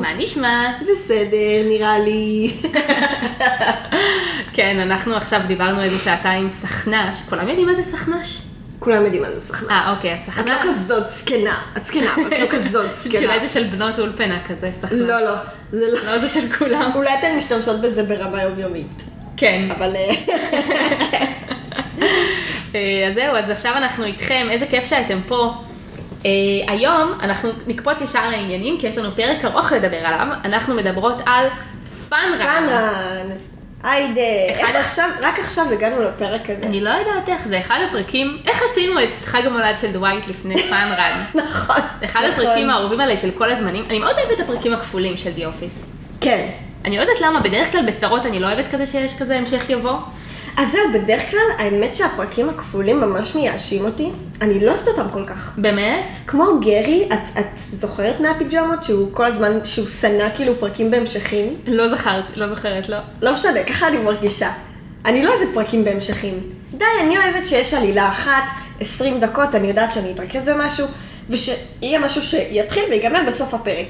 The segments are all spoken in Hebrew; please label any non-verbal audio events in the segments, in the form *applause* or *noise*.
מה נשמע? בסדר, נראה לי. כן, אנחנו עכשיו דיברנו איזה שעתיים סכנ"ש. כולם יודעים מה זה סכנ"ש? כולם יודעים מה זה סכנ"ש. אה, אוקיי, את הסכנ"ש. לא כזאת זקנה. את זקנה, את לא כזאת *laughs* זקנה. שאולי זה של בנות אולפנה כזה, סכנ"ש. לא, לא. זה לא. לא זה של כולם. אולי אתן משתמשות בזה ברמה יומיומית. כן. אבל... אה, *laughs* אה, אז זהו, אז עכשיו אנחנו איתכם, איזה כיף שהייתם פה. אה, היום אנחנו נקפוץ ישר לעניינים, כי יש לנו פרק ארוך לדבר עליו. אנחנו מדברות על Fun Run. Fun Run. היידה. איך אחד- עכשיו, רק עכשיו הגענו לפרק הזה. אני לא יודעת איך, זה אחד הפרקים, איך עשינו את חג המולד של דווייט לפני Fun Run? *laughs* נכון. זה אחד נכון. הפרקים האהובים עליי של כל הזמנים. אני מאוד אוהבת את הפרקים הכפולים של The Office. כן. אני לא יודעת למה, בדרך כלל בסדרות אני לא אוהבת כזה שיש כזה המשך יבוא. אז זהו, בדרך כלל, האמת שהפרקים הכפולים ממש מייאשים אותי. אני לא אוהבת אותם כל כך. באמת? כמו גרי, את, את זוכרת מהפיג'מות שהוא כל הזמן, שהוא שנא כאילו פרקים בהמשכים? לא זכרת, לא זוכרת, לא. לא משנה, ככה אני מרגישה. אני לא אוהבת פרקים בהמשכים. די, אני אוהבת שיש עלילה אחת, 20 דקות, אני יודעת שאני אתרכז במשהו, ושיהיה משהו שיתחיל ויגמר בסוף הפרק.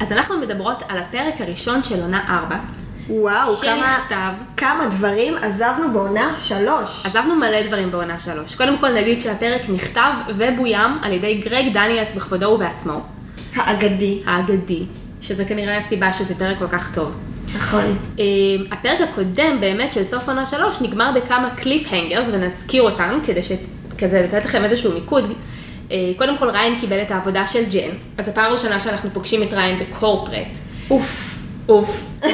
אז אנחנו מדברות על הפרק הראשון של עונה 4, וואו, כמה. כמה דברים עזבנו בעונה שלוש. עזבנו מלא דברים בעונה 3. קודם כל נגיד שהפרק נכתב ובוים על ידי גרג דניאלס בכבודו ובעצמו, האגדי. האגדי, שזה כנראה הסיבה שזה פרק כל כך טוב. נכון. אה, הפרק הקודם באמת של סוף עונה 3 נגמר בכמה קליף הנגרס ונזכיר אותם כדי שכזה לתת לכם איזשהו מיקוד. אה, קודם כל ריין קיבל את העבודה של ג'ן, אז הפעם הראשונה שאנחנו פוגשים את ריין בקורפרט. אוף. אוף. *laughs*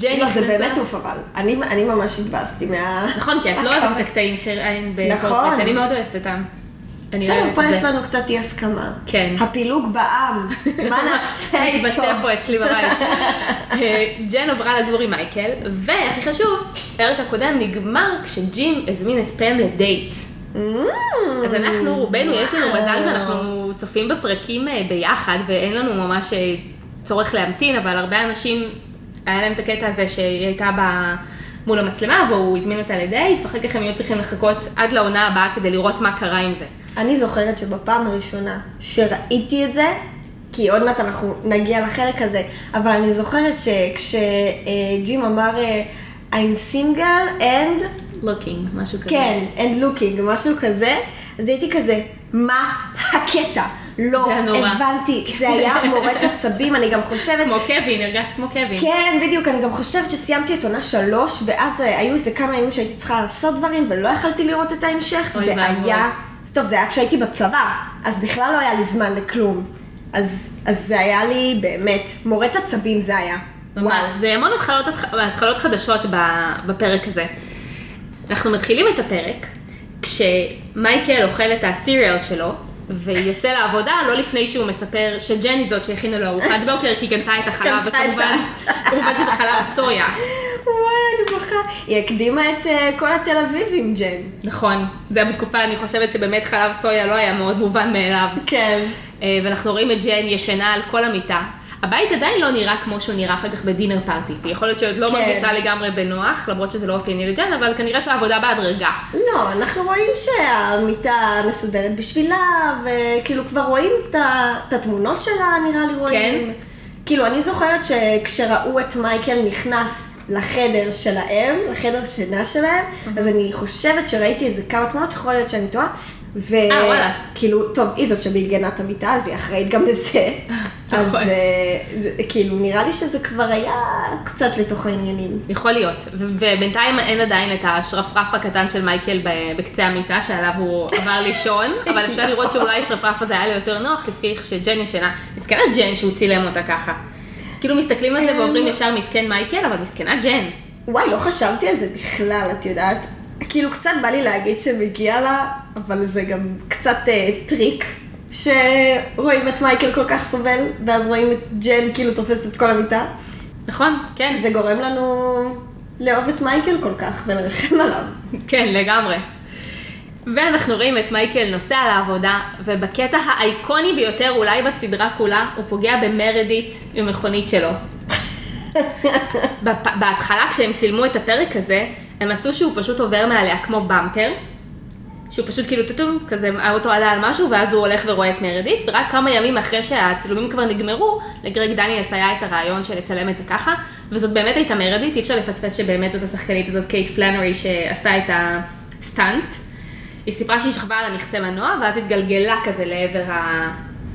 ג'ן לא, זה נכנסה- באמת אוף אבל. אני, אני ממש התבאסתי מה... נכון, כי את לא *laughs* אוהבת את הקטעים של ריין ב corporate, נכון. אני מאוד אוהבת אותם. בסדר, פה יש זה. לנו קצת אי הסכמה. כן. הפילוג בעם, מה *laughs* נעשה איתו? מתבטא פה אצלי בבית. אה, ג'ן עברה לגור עם מייקל, והכי חשוב, הפרק הקודם נגמר כשג'ים הזמין את פם לדייט. אממ, אז אנחנו, רובנו, יש לנו. מזל שאנחנו צופים בפרקים אה, ביחד, ואין לנו ממש אה, צורך להמתין, אבל הרבה אנשים, היה להם את הקטע הזה שהיא הייתה ב... מול המצלמה, והוא הזמין אותה לדייט, ואחר כך הם היו צריכים לחכות עד לעונה הבאה כדי לראות מה קרה עם זה. אני זוכרת שבפעם הראשונה שראיתי את זה, כי עוד מעט אנחנו נגיע לחלק הזה, אבל אני זוכרת שכשג'ים אמר I'm single and, לוקינג, משהו כזה. כן, and looking, משהו כזה, אז הייתי כזה, מה הקטע? לא. הבנתי, *laughs* זה היה מורט עצבים, אני גם חושבת, כמו קווין, הרגשת כמו קווין. כן, בדיוק, אני גם חושבת שסיימתי את עונה שלוש, ואז אה, היו איזה כמה ימים שהייתי צריכה לעשות דברים, ולא יכלתי לראות את ההמשך, זה. היה, טוב, זה היה כשהייתי בצבא, אז בכלל לא היה לי זמן לכלום. אז, אז זה היה לי באמת, מורט עצבים זה היה. ממש, וואו. זה המון התחלות, התחלות חדשות בפרק הזה. אנחנו מתחילים את הפרק כשמייקל אוכל את הסיריאל שלו, ויוצא לעבודה לא לפני שהוא מספר שג'ני זאת שהכינה לו ארוחת בוקר, כי היא קנתה את החלב, וכמובן, כמובן שזה חלב סויה. וואי, אני בוכה. היא הקדימה את אה, כל התל אביבים, ג'ן. נכון, זה היה בתקופה, אני חושבת שבאמת חלב סויה לא היה מאוד מובן מאליו. כן. אה, ואנחנו רואים את ג'ן ישנה על כל המיטה. הבית עדיין לא נראה כמו שהוא נראה אחר כך בדינר פארטי. יכול להיות שעוד לא כן. מרגישה לגמרי בנוח, למרות שזה לא אופייני לג'ן, אבל כנראה שהעבודה בהדרגה. לא, אנחנו רואים שהמיטה מסודרת בשבילה, וכאילו כבר רואים את התמונות שלה, נראה לי רואים. כן. כאילו, אני זוכרת שכשראו את מייקל נכנס לחדר שלהם, לחדר שינה שלהם, אז אני חושבת שראיתי איזה כמה תמונות, יכול להיות שאני טועה. אה, וואלה. וכאילו, טוב, היא זאת שבארגנה את המיטה, אז היא אחראית גם לזה. *laughs* אז נכון. אה, זה- כאילו, נראה לי שזה כבר היה קצת לתוך העניינים. יכול להיות. ובינתיים אין עדיין את השרפרף הקטן של מייקל בקצה המיטה, שעליו הוא עבר לישון, *laughs* אבל אפשר לראות שאולי השרפרף הזה היה לו יותר נוח, לפי איך שג'ן ישנה. מסכנה ג'ן שהוא צילם אותה ככה. כאילו מסתכלים על זה ואומרים ישר מסכן מייקל, אבל מסכנה ג'ן. וואי, לא חשבתי על זה בכלל, את יודעת? כאילו, קצת בא לי להגיד שמגיע לה, אבל זה גם קצת אה, טריק, שרואים את מייקל כל כך סובל, ואז רואים את ג'ן כאילו תופסת את כל המיטה. נכון, כן, זה גורם לנו לאהוב את מייקל כל כך ולרחם עליו. כן, לגמרי. ואנחנו רואים את מייקל נוסע לעבודה, ובקטע האייקוני ביותר אולי בסדרה כולה, הוא פוגע במרדיט עם מכונית שלו. *laughs* בהתחלה כשהם צילמו את הפרק הזה, הם עשו שהוא פשוט עובר מעליה כמו במפר, שהוא פשוט כאילו טוטום, כזה האוטו עלה על משהו, ואז הוא הולך ורואה את מרדיט, ורק כמה ימים אחרי שהצילומים כבר נגמרו, לגרג דניאלס היה את הרעיון של לצלם את זה ככה, וזאת באמת הייתה מרדיט, אי אפשר לפספס שבאמת זאת השחקנית הזאת, קייט פלנרי, שעשתה את ה stunt. היא סיפרה שהיא שכבה על המכסה מנוע, ואז התגלגלה כזה לעבר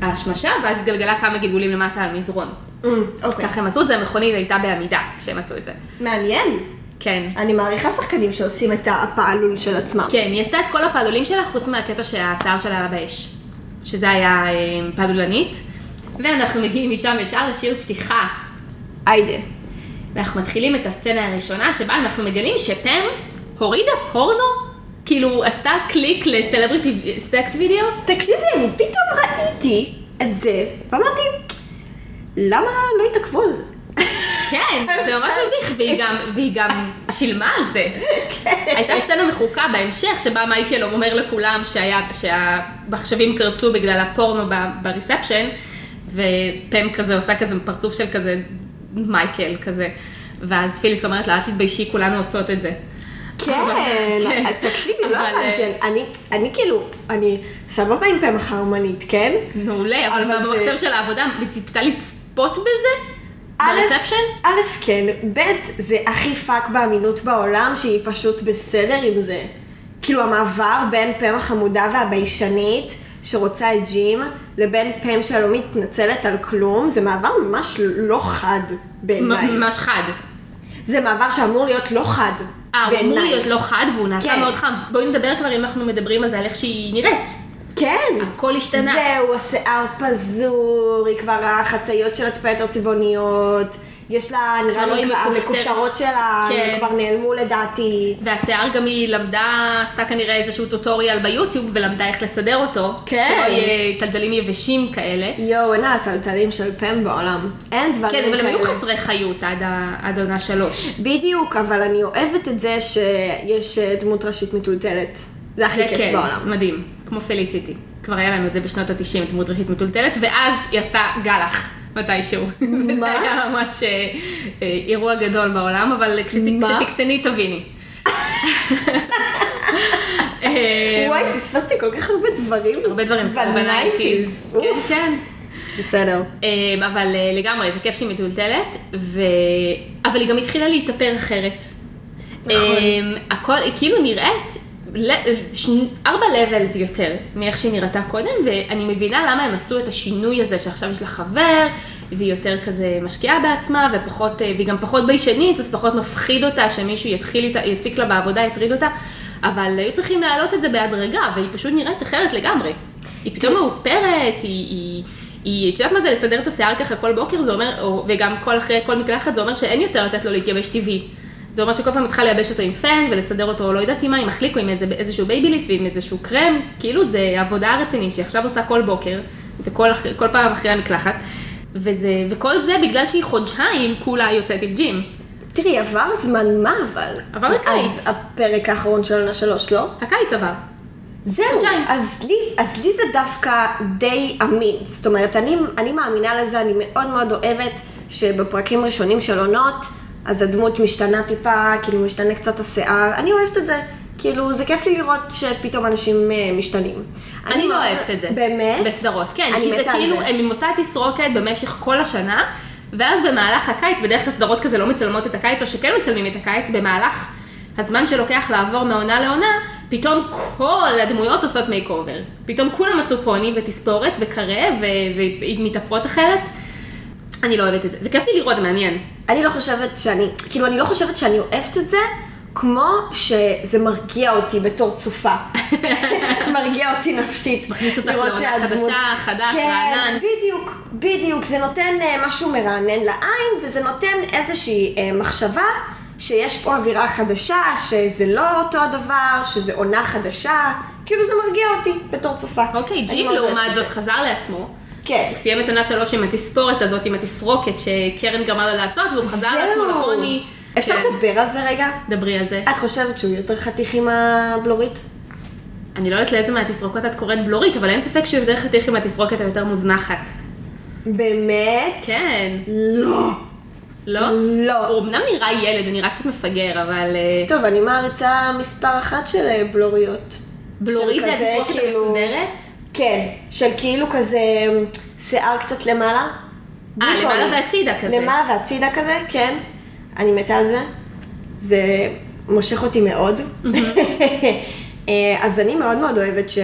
ההשמשה, ואז התגלגלה כמה גלגולים למטה על מזרון. Mm, אוקיי. ככה הם עשו את זה, המכונית הייתה בעמידה כשהם עשו את זה. מעניין. כן. אני מעריכה שחקנים שעושים את הפעלול של עצמם. כן, היא עשתה את כל הפעלולים שלה, חוץ מהקטע שהשיער שלה עלה באש. שזה היה אה, פעלולנית. ואנחנו מגיעים משם ישר לשיר פתיחה. היידה. ואנחנו מתחילים את הסצנה הראשונה, שבה אנחנו מגלים שפם הורידה פורנו, כאילו עשתה קליק ל celebrity sex video. תקשיבי, אני פתאום ראיתי את זה, ואמרתי, למה לא התעכבו על זה? כן, זה ממש מביך, והיא גם, והיא גם שילמה על זה. הייתה סצנה מחוקה בהמשך, שבה מייקל אומר לכולם שהיה, שהמחשבים קרסו בגלל הפורנו ב reception, ופם כזה עושה כזה פרצוף של כזה מייקל כזה, ואז פיליס אומרת לה, אל תתביישי, כולנו עושות את זה. כן, *laughs* כן. תקשיבי, לא הבנתי, אה, אני, אני כאילו, אני סבבה עם פם חרמנית, כן? מעולה, אבל במחשב של העבודה, היא ציפתה לצפות בזה? א', ב reception? א', כן, ב', זה הכי פאק באמינות בעולם, שהיא פשוט בסדר עם זה. כאילו המעבר בין פם החמודה והביישנית, שרוצה את ג'ים, לבין פם שלא מתנצלת על כלום, זה מעבר ממש לא חד בעיניי. ממש חד. זה מעבר שאמור להיות לא חד אה, הוא אמור. להיות לא חד והוא נעשה כן. מאוד חם. בואי נדבר כבר אם אנחנו מדברים על זה, על איך שהיא נראית. כן. הכל השתנה. זהו, השיער פזור, היא כבר החצאיות שלה טיפה יותר צבעוניות, יש לה, נראה לי. המכופתרות שלה, כן. כבר נעלמו לדעתי. והשיער גם היא למדה, עשתה כנראה איזשהו טוטוריאל ביוטיוב ולמדה איך לסדר אותו. כן. שלא יהיה טלטלים יבשים כאלה. יואו, אין הטלטלים של פם בעולם. אין דברים כן, כאלה. אבל הם היו חסרי חיות עד ה- עד העונה שלוש. בדיוק, אבל אני אוהבת את זה שיש אה, דמות ראשית מטולטלת. זה הכי כיף כן, בעולם. מדהים. כמו פליסיטי. כבר היה לנו את זה בשנות ה-90, דמות ראשית מטולטלת, ואז היא עשתה גלח. מתישהו. *laughs* וזה מה? היה ממש אה, אה, אירוע גדול בעולם, אבל? כשתקטני תביני. *laughs* אה, וואי, פספסתי כל כך הרבה דברים. הרבה דברים, ב nineties. כן, כן. בסדר. אבל לגמרי, זה כיף שהיא מטולטלת, ו... אבל היא גם התחילה להתאפר אחרת. נכון. הכל, היא כאילו נראית ארבע levels יותר מאיך שהיא נראתה קודם, ואני מבינה למה הם עשו את השינוי הזה, שעכשיו יש לה חבר, והיא יותר כזה משקיעה בעצמה, ופחות, אה, והיא גם פחות ביישנית, אז פחות מפחיד אותה שמישהו יתחיל איתה, יציק לה בעבודה, יטריד אותה, אבל היו צריכים להעלות את זה בהדרגה, והיא פשוט נראית אחרת לגמרי. היא פתאום מאופרת, היא... היא היא, את יודעת מה זה לסדר את השיער ככה כל בוקר, זה אומר, או, וגם כל אחרי כל מקלחת, זה אומר שאין יותר לתת לו להתייבש טבעי. זה אומר שכל פעם צריכה לייבש אותו עם פן ולסדר אותו, לא יודעת עם מה, עם מחליק או עם איזה, איזשהו בייביליס ועם איזשהו קרם, כאילו זה עבודה רצינית שהיא עכשיו עושה כל בוקר, וכל אחרי, פעם אחרי המקלחת, וזה, וכל זה בגלל שהיא חודשיים כולה יוצאת עם ג'ים. תראי, עבר זמן מה אבל? עבר הקיץ. אז הפרק האחרון של עונה שלוש, לא? הקיץ עבר. זהו, חודשיים. אז לי, אז לי זה דווקא די אמין. זאת אומרת, אני, אני מאמינה לזה, אני מאוד מאוד אוהבת שבפרקים ראשונים של עונות, אז הדמות משתנה טיפה, כאילו משתנה קצת השיער, אני אוהבת את זה. כאילו, זה כיף לי לראות שפתאום אנשים אה, משתנים. אני לא מאוד- אוהבת את זה. באמת? בסדרות, כן. אני כי זה מתה כאילו, זה. הם עם אותה תסרוקת במשך כל השנה, ואז במהלך הקיץ, בדרך כלל סדרות כזה לא מצלמות את הקיץ, או שכן מצלמים את הקיץ, במהלך הזמן שלוקח לעבור מעונה לעונה, פתאום כל הדמויות עושות makeover. פתאום כולם עשו פוני ותספורת וקארה ו- ומתאפרות אחרת. אני לא אוהבת את זה. זה כיף לי לראות, זה מעניין. אני לא חושבת שאני, כאילו, אני לא חושבת שאני אוהבת את זה, כמו שזה מרגיע אותי בתור צופה. *laughs* מרגיע אותי נפשית. מכניס אותך לעונה חדשה, חדש, כן, רענן. בדיוק, בדיוק. זה נותן אה, משהו מרענן לעין, וזה נותן איזושהי אה, מחשבה שיש פה אווירה חדשה, שזה לא אותו הדבר, שזה עונה חדשה. כאילו זה מרגיע אותי בתור צופה. אוקיי, ג'ים לעומת את זאת. חזר לעצמו. כן. הוא סיים את עונה שלוש עם התספורת הזאת, עם התסרוקת שקרן גרמה לו לעשות, והוא חזר לעצמו. לעוני. אפשר כן, לדבר על זה רגע? דברי על זה. את חושבת שהוא יותר חתיך עם הבלורית? אני לא יודעת לאיזה מהתסרוקות את קוראת בלורית, אבל אין ספק שהוא יותר חתיך עם התסרוקת היותר מוזנחת. באמת? כן. לא. לא? לא. הוא אמנם נראה ילד, הוא נראה קצת מפגר, אבל... אה, טוב, אני מעריצה מספר אחת של אה, בלוריות. בלורית זה התסרוקת כאילו- המסודרת? כן, של כאילו כזה שיער קצת למעלה. אה, למעלה. והצידה כזה. למעלה והצידה כזה, כן. אני מתה על זה. זה מושך אותי מאוד. *laughs* אה, אז אני מאוד מאוד אוהבת ש...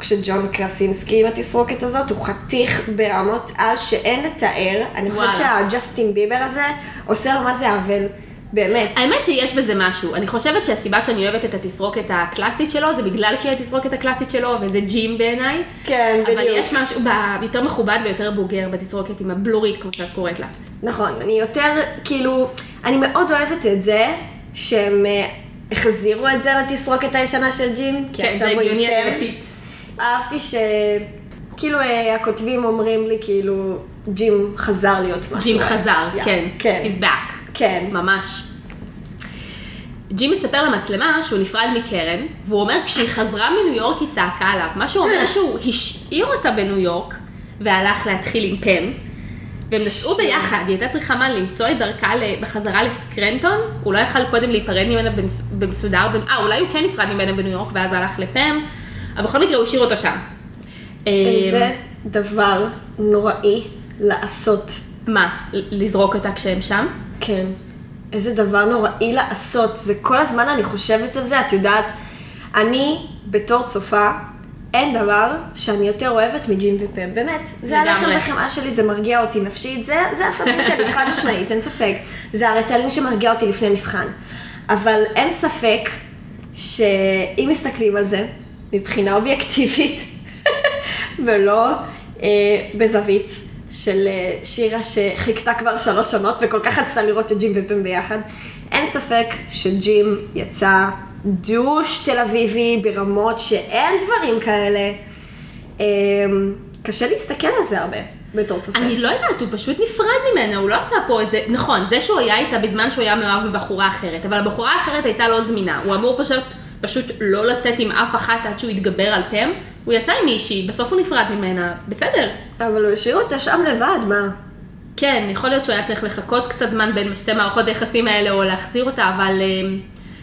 כשג'ון קרסינסקי עם התסרוקת הזאת, הוא חתיך ברמות על שאין לתאר. אני חושבת. שהג'סטין ביבר הזה עושה לו מה זה עוול. באמת. האמת שיש בזה משהו. אני חושבת שהסיבה שאני אוהבת את התסרוקת הקלאסית שלו, זה בגלל שהיא התסרוקת הקלאסית שלו, וזה ג'ים בעיניי. כן, בדיוק. אבל יש משהו יותר מכובד ויותר בוגר בתסרוקת עם הבלורית, כמו שאת קוראת לה. נכון, אני יותר, כאילו, אני מאוד אוהבת את זה שהם אה, החזירו את זה לתסרוקת הישנה של ג'ים. כן, זה הגיוני. עלילתית. אהבתי ש... כאילו אה, הכותבים אומרים לי, כאילו, ג'ים חזר להיות משהו. ג'ים חזר, Yeah, כן. כן. He's back. כן. ממש. ג'ים מספר למצלמה שהוא נפרד מקרן, והוא אומר כשהיא חזרה מניו יורק היא צעקה עליו. מה שהוא אומר שהוא השאיר אותה בניו יורק, והלך להתחיל עם פם, והם נסעו ביחד, היא הייתה צריכה מה, למצוא את דרכה בחזרה לסקרנטון, הוא לא יכל קודם להיפרד ממנה במס- במסודר, במ- אה, אולי הוא כן נפרד ממנה בניו יורק ואז הלך לפם, אבל בכל מקרה הוא השאיר אותו שם. איזה דבר נוראי לעשות. מה, לזרוק אותה כשהם שם? כן. איזה דבר נוראי לעשות. זה כל הזמן אני חושבת על זה, את יודעת, אני בתור צופה, אין דבר שאני יותר אוהבת מג'ים ופם, באמת. זה. הלחם וחמאה שלי, זה מרגיע אותי נפשית, זה, זה הסרטים שלי, חד משמעית, אין ספק. זה הרטלין שמרגיע אותי לפני מבחן. אבל אין ספק שאם מסתכלים על זה מבחינה אובייקטיבית, *laughs* ולא אה, בזווית של אה, שירה שחיכתה כבר שלוש שנות וכל כך רצתה לראות את ג'ים ופם ביחד, אין ספק שג'ים יצא דוש תל אביבי ברמות שאין דברים כאלה. אה, קשה להסתכל על זה הרבה בתור צופה. אני לא יודעת, הוא פשוט נפרד ממנה, הוא לא עשה פה איזה... נכון, זה שהוא היה איתה בזמן שהוא היה מאוהב בבחורה אחרת, אבל הבחורה האחרת הייתה לא זמינה. הוא אמור פשוט, פשוט לא לצאת עם אף אחת עד שהוא יתגבר על פם. הוא יצא עם מישהי, בסוף הוא נפרד ממנה, בסדר. אבל הוא השאיר אותה שם לבד, מה? כן, יכול להיות שהוא היה צריך לחכות קצת זמן בין שתי מערכות היחסים האלה או להחזיר אותה, אבל... אה,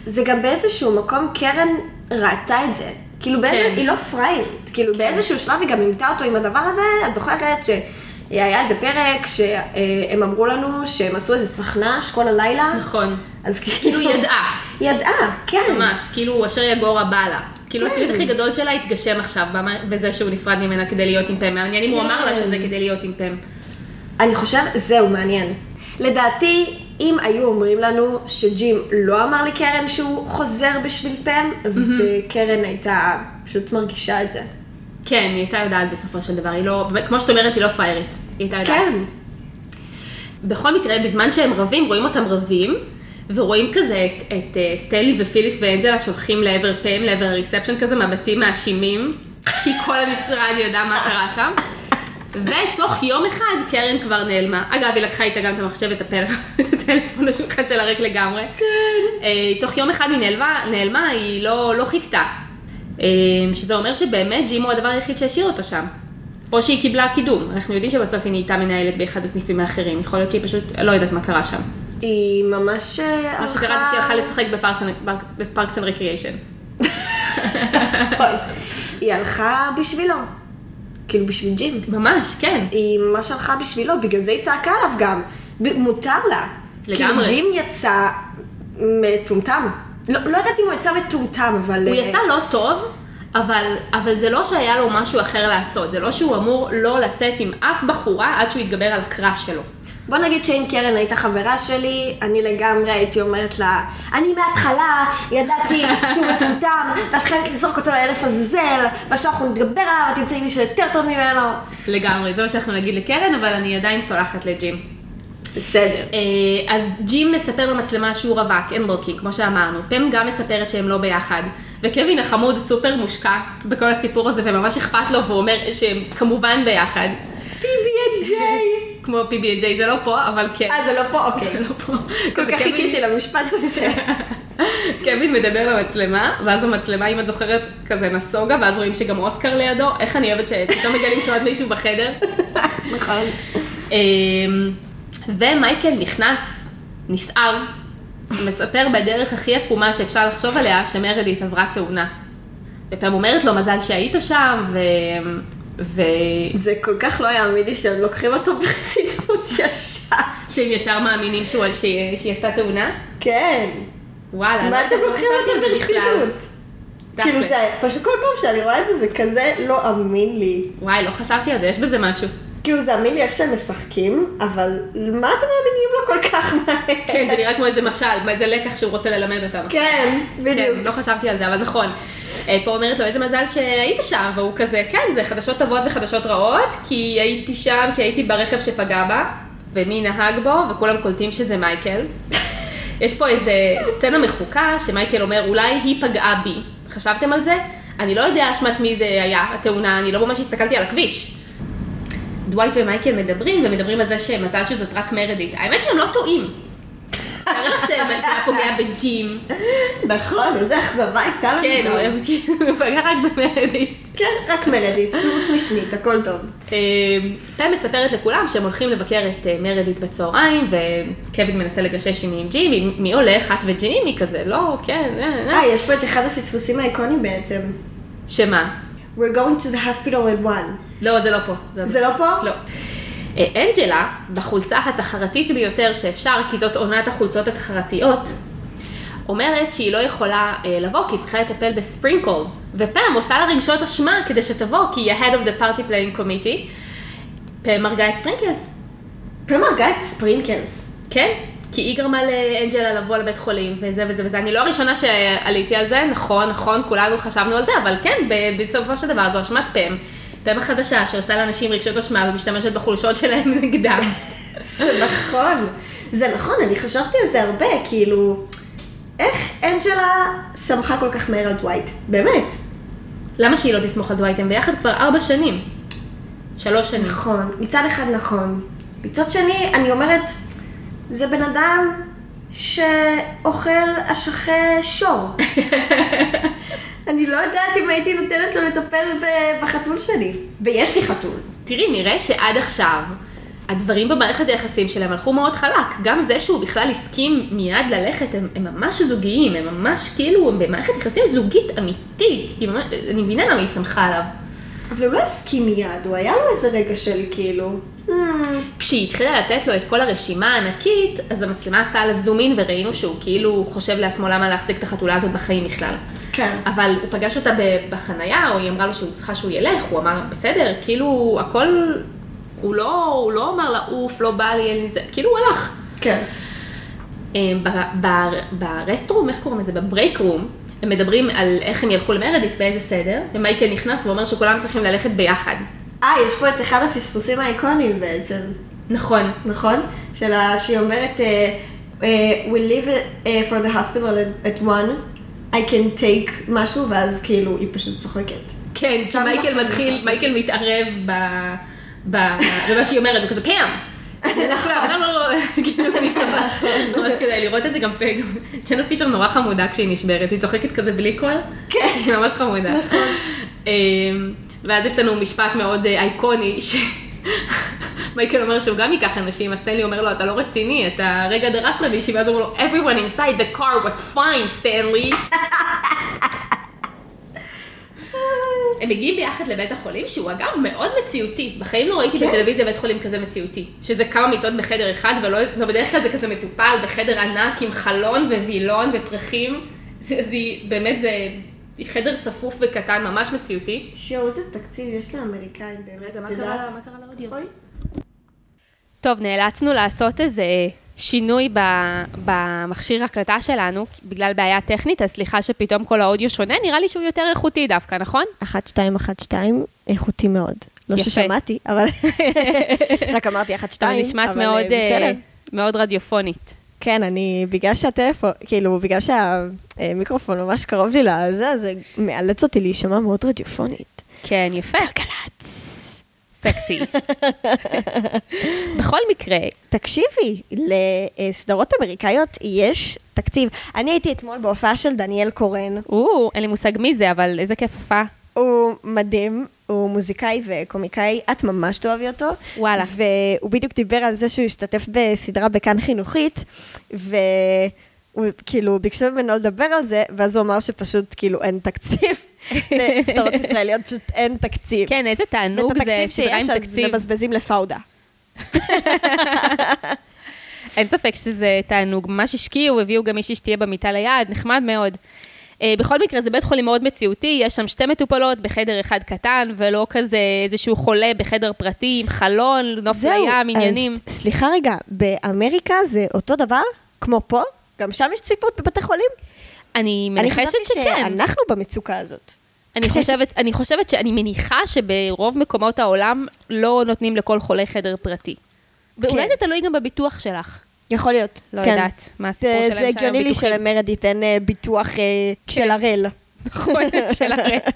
זה גם באיזשהו מקום קרן ראתה את זה. כאילו, באיזה, כן. היא לא פראיירית. כאילו, באיזשהו שלב היא גם אימתה אותו עם הדבר הזה, את זוכרת שהיה איזה פרק שהם אמרו לנו שהם עשו איזה צחנש כל הלילה? נכון. אז כאילו היא ידעה, ידעה, כן. ממש, כאילו אשר יגור הבא לה. כאילו כן. הסיוט הכי גדול שלה התגשם עכשיו בזה שהוא נפרד ממנה כדי להיות עם פם. מעניין אם הוא אמר לה כן. שזה כדי להיות עם פם. אני חושב, זהו, מעניין. לדעתי, אם היו אומרים לנו שג'ים לא אמר לקרן שהוא חוזר בשביל פם, אז אה, קרן הייתה פשוט מרגישה את זה. כן, היא הייתה יודעת בסופו של דבר, היא לא, כמו שאת אומרת, היא לא פריירית. היא הייתה יודעת. כן. בכל מקרה, בזמן שהם רבים, רואים אותם רבים, ורואים כזה את, את אה, סטיילי ופיליס ואנג'לה שהולכים לעבר פם, לעבר הריספשן כזה, מבטים מאשימים, *laughs* כי כל המשרד ידע מה קרה שם. ותוך יום אחד קרן כבר נעלמה. אגב, היא לקחה איתה גם את המחשב את *laughs* הטלפון השולחן שלה ריק לגמרי. כן. תוך יום אחד היא נעלמה, נעלמה היא לא, לא חיכתה. אה, שזה אומר שבאמת ג'ים הוא הדבר היחיד שהשאיר אותו שם. או שהיא קיבלה קידום. אנחנו יודעים שבסוף היא נהייתה מנהלת באחד הסניפים האחרים. יכול להיות שהיא פשוט לא יודעת מה קרה שם. היא ממש אה, מה הלכה... שקרה זה שהיא הלכה לשחק ב Parks and Recreation. נכון. היא הלכה בשבילו. כאילו בשביל ג'ים. ממש, כן. היא ממש הלכה בשבילו, בגלל זה היא צעקה עליו גם. מותר לה. לגמרי. כאילו ג'ים יצא מטומטם. לא, לא יודעת אם הוא יצא מטומטם, אבל... הוא אה, יצא לא טוב, אבל, אבל זה לא שהיה לו משהו אחר לעשות. זה לא שהוא אמור לא לצאת עם אף בחורה עד שהוא יתגבר על הקראש שלו. בוא נגיד שאם קרן הייתה חברה שלי, אני לגמרי הייתי אומרת לה, אני מההתחלה ידעתי שהוא מטומטם, ואת חייבת לזרוק אותו לאלף עזאזל, ועכשיו אנחנו נתגבר עליו, את תמצאי מישהו יותר טוב ממנו. לגמרי, זה מה שאנחנו נגיד לקרן, אבל אני עדיין סולחת לג'ים. בסדר. אה, אז ג'ים מספר במצלמה שהוא רווק, and looking, כמו שאמרנו. פם גם מספרת שהם לא ביחד. וקווין החמוד סופר מושקע בכל הסיפור הזה, וממש אכפת לו, והוא אומר שהם כמובן ביחד. PB&J. כמו PB&J, זה לא פה, אבל כן. אה, זה לא פה? אוקיי. זה לא פה. *laughs* כל כך חיכיתי למשפט הזה. *laughs* קווין מדבר למצלמה, ואז המצלמה, אם את זוכרת, כזה נסוגה, ואז רואים שגם אוסקר לידו. איך אני אוהבת שפתאום מגלים שעוד מישהו בחדר. *laughs* נכון. אמ, ומייקל נכנס, נסער, מספר בדרך הכי עקומה שאפשר לחשוב עליה, שמרדית עברה תאונה. ופעם אומרת לו, מזל שהיית שם, ו... ו... זה כל כך לא יאמין לי שהם לוקחים אותו ברצינות *laughs* ישר. שהם ישר מאמינים שהוא, שהיא, שהיא עשתה תאונה? כן. וואלה, מה לא אתם לוקחים על אותו. ברצינות? כאילו. זה, פשוט כל פעם שאני רואה את זה, זה כזה לא אמין לי. וואי, לא חשבתי על זה, יש בזה משהו. כאילו זה אמין לי איך שהם משחקים, אבל מה אתם מאמינים לו כל כך מהר? כן, זה נראה כמו איזה משל, איזה לקח שהוא רוצה ללמד אותם. כן, בדיוק. כן, לא חשבתי על זה, אבל נכון. אה, פה אומרת לו, איזה מזל שהיית שם, והוא כזה, כן, זה חדשות טובות וחדשות רעות, כי הייתי שם, כי הייתי ברכב שפגע בה, ומי נהג בו, וכולם קולטים שזה מייקל. *laughs* יש פה איזה סצנה מחוקה, שמייקל אומר, אולי היא פגעה בי. חשבתם על זה? אני לא יודע אשמת מי זה היה, התאונה, אני לא ממש הסתכלתי על הכביש. דווייט ומייקל מדברים, ומדברים על זה שמזל שזאת רק מרדית. האמת שהם לא טועים. לך שהוא היה פוגע בג'ים. נכון, איזה אכזבה הייתה לנו כן. הוא כאילו, הוא פגע רק במרדית. כן, רק מרדית, דמות משנית, הכל טוב. פם מספרת לכולם שהם הולכים לבקר את אה, מרדית בצהריים, וקווין מנסה לגשש עם ג'ימי, מי הולך? את וג'ימי כזה, לא, כן, אה, אה. אה, יש פה את אחד הפספוסים האיקונים בעצם. שמה? We're going to the hospital at one. לא, זה לא פה. זה לא פה? לא. אה, אנג'לה, בחולצה התחרתית ביותר שאפשר, כי זאת עונת החולצות התחרתיות, אומרת שהיא לא יכולה אה, לבוא, כי היא צריכה לטפל בספרינקלס, ופם עושה לה רגשות אשמה כדי שתבוא, כי היא ה-head of the party playing committee. פם הרגה את ספרינקלס, פם הרגה את ספרינקלס. כן? כי היא גרמה לאנג'לה לבוא לבית חולים, וזה וזה וזה. אני לא הראשונה שעליתי על זה, נכון, נכון, כולנו חשבנו על זה, אבל כן, בסופו של דבר זו אשמת פם. פם החדשה שעושה לאנשים רגשות אשמה ומשתמשת בחולשות שלהם נגדם. זה נכון. זה נכון, אני חשבתי על זה הרבה, כאילו, איך אנג'לה שמחה כל כך מהר על דווייט? באמת. למה שהיא לא תסמוך על דווייט? הם ביחד כבר ארבע שנים. שלוש שנים. נכון, מצד אחד נכון. מצד שני, אני אומרת, זה בן אדם שאוכל אשכי שור. *laughs* אני לא יודעת אם הייתי נותנת לו לטפל בחתול שלי. ויש לי חתול. תראי, נראה שעד עכשיו, הדברים במערכת היחסים שלהם הלכו מאוד חלק. גם זה שהוא בכלל הסכים מיד ללכת, הם, הם ממש זוגיים, הם ממש כאילו, הם במערכת יחסים זוגית אמיתית. אני מבינה למה היא שמחה עליו. אבל הוא לא הסכים מיד, הוא היה לו איזה רגע של כאילו... "Hmm, כשהיא התחילה לתת לו את כל הרשימה הענקית, אז המצלמה עשתה עליו זום אין וראינו שהוא כאילו חושב לעצמו למה להחזיק את החתולה הזאת בחיים בכלל. כן. אבל הוא פגש אותה בחנייה, או היא אמרה לו שהיא צריכה שהוא ילך, הוא אמר, בסדר, כאילו, הכל, הוא לא, הוא לא אמר לה, אוף, לא בא לי, אין לי זה, כאילו הוא הלך. כן. אה, ברסטרום, איך קוראים לזה? בברייק רום, הם מדברים על איך הם ילכו למרדית, באיזה סדר, ומייקל נכנס ואומר שכולם צריכים ללכת ביחד. אה, יש פה את אחד הפספוסים האיקונים בעצם, נכון. נכון? של ה... שהיא אומרת, אה, we leave it, אה, for the hospital at, at one, I can take משהו, ואז כאילו היא פשוט צוחקת. כן, מייקל אנחנו מתחיל. מייקל מתערב ב... במה שהיא אומרת, הוא כזה, פאם! לא, לא, לא, לא, כאילו, אני ממש, כדאי לראות את זה גם פג. ג'נה פישר נורא חמודה כשהיא נשברת, היא צוחקת כזה בלי קול. כן. היא ממש חמודה. נכון. אמ, ואז יש לנו משפט מאוד אה, אייקוני, ש... מייקל אומר שהוא גם ייקח אנשים, אז סטנלי אומר לו, אתה לא רציני, אתה רגע דרסת מישהי, ואז הוא אומר לו, everyone inside the car was fine, סטנלי. הם מגיעים ביחד לבית החולים, שהוא אגב מאוד מציאותי. בחיים לא ראיתי כן. בטלוויזיה בית חולים כזה מציאותי. שזה כמה מיטות בחדר אחד, ולא, ובדרך כלל זה כזה מטופל בחדר ענק עם חלון ווילון ופרחים. היא, באמת זה, חדר צפוף וקטן, ממש מציאותי. שיו, איזה תקציב יש לאמריקאים באמת, את יודעת? קרה לאודיו? אוי. טוב, נאלצנו לעשות איזה שינוי ב- במכשיר הקלטה שלנו, בגלל בעיה טכנית, אז סליחה שפתאום כל האודיו שונה, נראה לי שהוא יותר איכותי דווקא, נכון? 1212, איכותי מאוד. לא יפה. ששמעתי, אבל *laughs* רק אמרתי 12, אבל נשמעת מאוד, אה, בסדר. אה, מאוד רדיופונית. כן, אני, בגלל שהטלפון, כאילו, בגלל שהמיקרופון ממש קרוב לי לזה, זה מאלץ אותי להישמע מאוד רדיופונית. כן, יפה, גל"צ. סקסי. *laughs* בכל מקרה, תקשיבי, לסדרות אמריקאיות יש תקציב. אני הייתי אתמול בהופעה של דניאל קורן. או, אין לי מושג מי זה, אבל איזה כיף הופעה. הוא מדהים, הוא מוזיקאי וקומיקאי, את ממש תאהבי אותו. וואלה. והוא בדיוק דיבר על זה שהוא השתתף בסדרה בכאן חינוכית, והוא כאילו ביקשו ממנו לדבר על זה, ואז הוא אמר שפשוט כאילו אין תקציב. *laughs* לסדרות ישראליות, פשוט אין תקציב. כן, איזה תענוג ואת זה סדרה עם תקציב. מבזבזים לפאודה. אין ספק שזה תענוג. ממש השקיעו, הביאו גם מישהי שתהיה במיטה ליד, נחמד מאוד. אה, בכל מקרה, זה בית חולים מאוד מציאותי, יש שם שתי מטופלות בחדר אחד קטן, ולא כזה איזשהו חולה בחדר פרטי עם חלון, נוף לים, עניינים. אז סליחה רגע, באמריקה זה אותו דבר? כמו פה? גם שם יש צפיפות בבתי חולים? אני אני מנחשת חשבתי שכן. שאנחנו במצוקה הזאת. אני חושבת, אני חושבת שאני מניחה שברוב מקומות העולם לא נותנים לכל חולה חדר פרטי. ואולי כן. זה תלוי גם בביטוח שלך. יכול להיות. לא כן. יודעת מה הסיפור זה- שלהם זה שם עם הגיוני לי. שלמרדיט אין אה, ביטוח אה, של הראל. *laughs* נכון, של הרי. *laughs*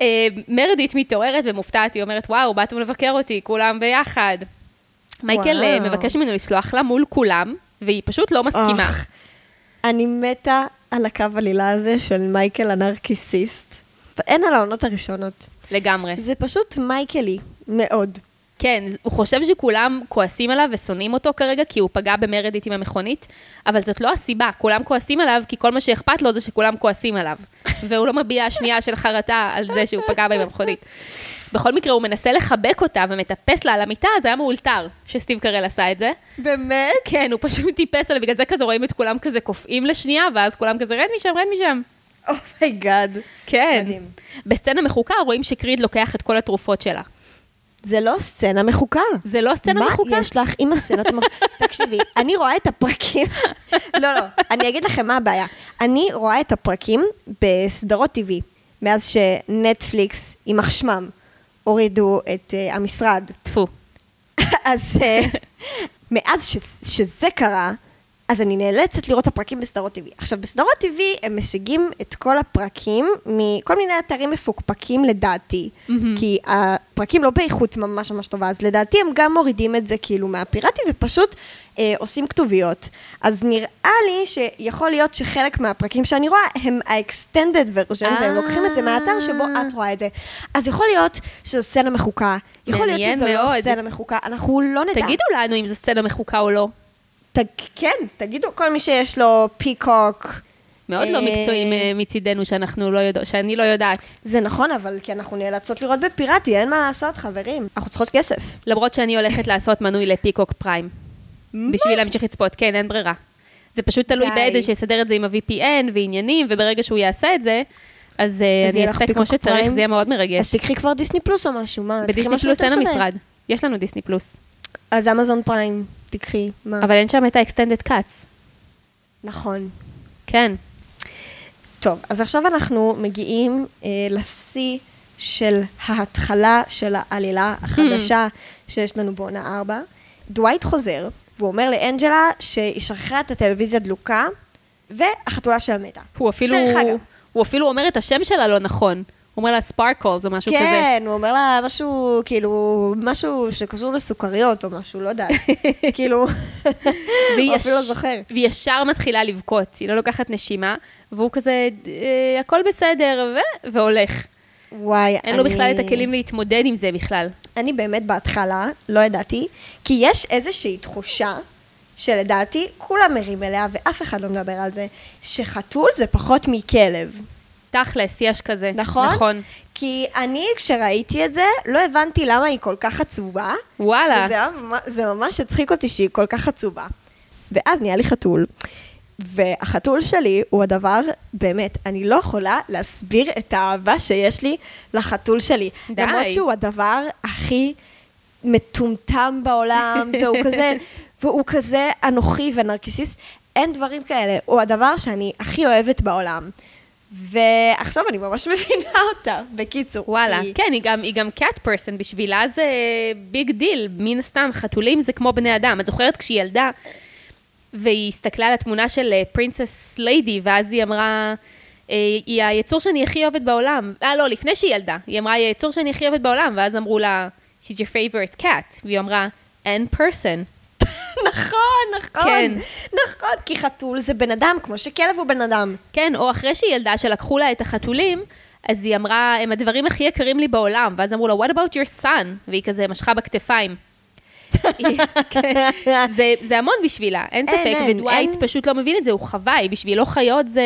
אה, מרדית מתעוררת ומופתעת, היא אומרת, וואו, באתם לבקר אותי, כולם ביחד. מייקל. מבקש ממנו לסלוח לה מול כולם, והיא פשוט לא מסכימה. אני מתה על הקו עלילה הזה של מייקל הנרקיסיסט. אין על העונות הראשונות. לגמרי. זה פשוט מייקלי, מאוד. כן, הוא חושב שכולם כועסים עליו ושונאים אותו כרגע, כי הוא פגע במרדיט עם המכונית, אבל זאת לא הסיבה, כולם כועסים עליו, כי כל מה שאכפת לו זה שכולם כועסים עליו. והוא לא מביע שנייה של חרטה על זה שהוא פגע בה עם המכונית. בכל מקרה, הוא מנסה לחבק אותה ומטפס לה על המיטה, זה היה מאולתר שסטיב קרל עשה את זה. באמת? כן, הוא פשוט טיפס עליה, בגלל זה כזה רואים את כולם כזה קופאים לשנייה, ואז כולם כזה, רד משם, רד משם. oh my god. כן. מדהים. בסצנה מחוקה רואים שקריד לוקח את כל התרופות שלה. זה לא סצנה מחוקה. זה לא סצנה מחוקה? מה יש לך עם הסצנות המחוקה? *laughs* תקשיבי, אני רואה את הפרקים, *laughs* לא, לא, אני אגיד לכם מה הבעיה. אני רואה את הפרקים בסדרות TV, מאז שנטפליקס, יימח שמם, הורידו את uh, המשרד. טפו. *laughs* אז uh, מאז ש, שזה קרה, אז אני נאלצת לראות את הפרקים בסדרות TV. עכשיו, בסדרות TV הם משיגים את כל הפרקים מכל מיני אתרים מפוקפקים לדעתי, כי הפרקים לא באיכות ממש ממש טובה, אז לדעתי הם גם מורידים את זה כאילו מהפיראטי ופשוט אה, עושים כתוביות. אז נראה לי שיכול להיות שחלק מהפרקים שאני רואה הם ה-extended version, והם לוקחים את זה מהאתר שבו את רואה את זה. אז יכול להיות שזו סצנה מחוקה, יכול להיות שזו לא. סצנה מחוקה, אנחנו לא נדע. תגידו לנו אם זו סצנה מחוקה או לא. ת, כן, תגידו, כל מי שיש לו פיקוק. מאוד לא אה, מקצועיים אה, מצידנו שאנחנו לא יודע, שאני לא יודעת. זה נכון, אבל כי אנחנו נאלצות לראות בפיראטי, אין מה לעשות, חברים. אנחנו צריכות כסף. למרות שאני הולכת לעשות מנוי לפיקוק פריים. בשביל להמשיך לצפות, כן, אין ברירה. זה פשוט תלוי. בעדן שיסדר את זה עם ה-VPN ועניינים, וברגע שהוא יעשה את זה, אז אה, אז אני אצפה כמו שצריך? זה יהיה מאוד אז מרגש. תקחי כבר דיסני פלוס או משהו, מה? בדיסני פלוס אין. המשרד. יש לנו דיסני פלוס. אז אמזון פריים, תקחי, מה? אבל אין שם את ה-extended cuts. נכון. כן. טוב, אז עכשיו אנחנו מגיעים אה, לשיא של ההתחלה של העלילה החדשה שיש לנו בעונה 4. דווייט חוזר, והוא אומר לאנג'לה שהיא שכחה את הטלוויזיה דלוקה, והחתולה שלה מתה. הוא אפילו, דרך אגב. הוא אפילו אומר את השם שלה לא נכון. הוא אומר לה ספרקולס או משהו כזה. כן, הוא אומר לה משהו, כאילו, משהו שקשור לסוכריות או משהו, לא יודעת. *laughs* כאילו, הוא אפילו לא זוכר. והיא ישר מתחילה לבכות, היא לא לוקחת נשימה, והוא כזה, "אה, הכל בסדר, ו... והולך. וואי, אין לו בכלל את אני- הכלים להתמודד עם זה בכלל. אני באמת בהתחלה לא ידעתי, כי יש איזושהי תחושה שלדעתי כולם מרים אליה ואף אחד לא מדבר על זה, שחתול זה פחות מכלב. תכלס, יש כזה. נכון? נכון. כי אני, כשראיתי את זה, לא הבנתי למה היא כל כך עצובה. וואלה. וזה זה ממש הצחיק אותי שהיא כל כך עצובה. ואז נהיה לי חתול. והחתול שלי הוא הדבר, באמת, אני לא יכולה להסביר את האהבה שיש לי לחתול שלי. די. למרות שהוא הדבר הכי מטומטם בעולם, *laughs* והוא כזה, והוא כזה אנוכי ונרקיסיסט, אין דברים כאלה. הוא הדבר שאני הכי אוהבת בעולם. ועכשיו אני ממש *laughs* מבינה אותה, בקיצור. וואלה, כי- כן, היא גם, היא גם cat person, בשבילה זה big deal, מן הסתם, חתולים זה כמו בני אדם. את זוכרת כשהיא ילדה, והיא הסתכלה על התמונה של פרינסס ליידי, ואז היא אמרה, אה, היא היצור שאני הכי אוהבת בעולם. אה, לא, לפני שהיא ילדה, היא אמרה, היא היצור שאני הכי אוהבת בעולם, ואז אמרו לה, she's your favorite cat, והיא אמרה, and person. נכון, נכון. כן. נכון, כי חתול זה בן אדם, כמו שכלב הוא בן אדם. כן, או אחרי שהיא ילדה, שלקחו לה את החתולים, אז היא אמרה, הם הדברים הכי יקרים לי בעולם, ואז אמרו לה, what about your son? והיא כזה משכה בכתפיים. כן. זה, זה המון בשבילה, אין ספק, אין, ודווייט אין. פשוט לא מבין את זה, הוא חוואי, בשבילו חיות זה,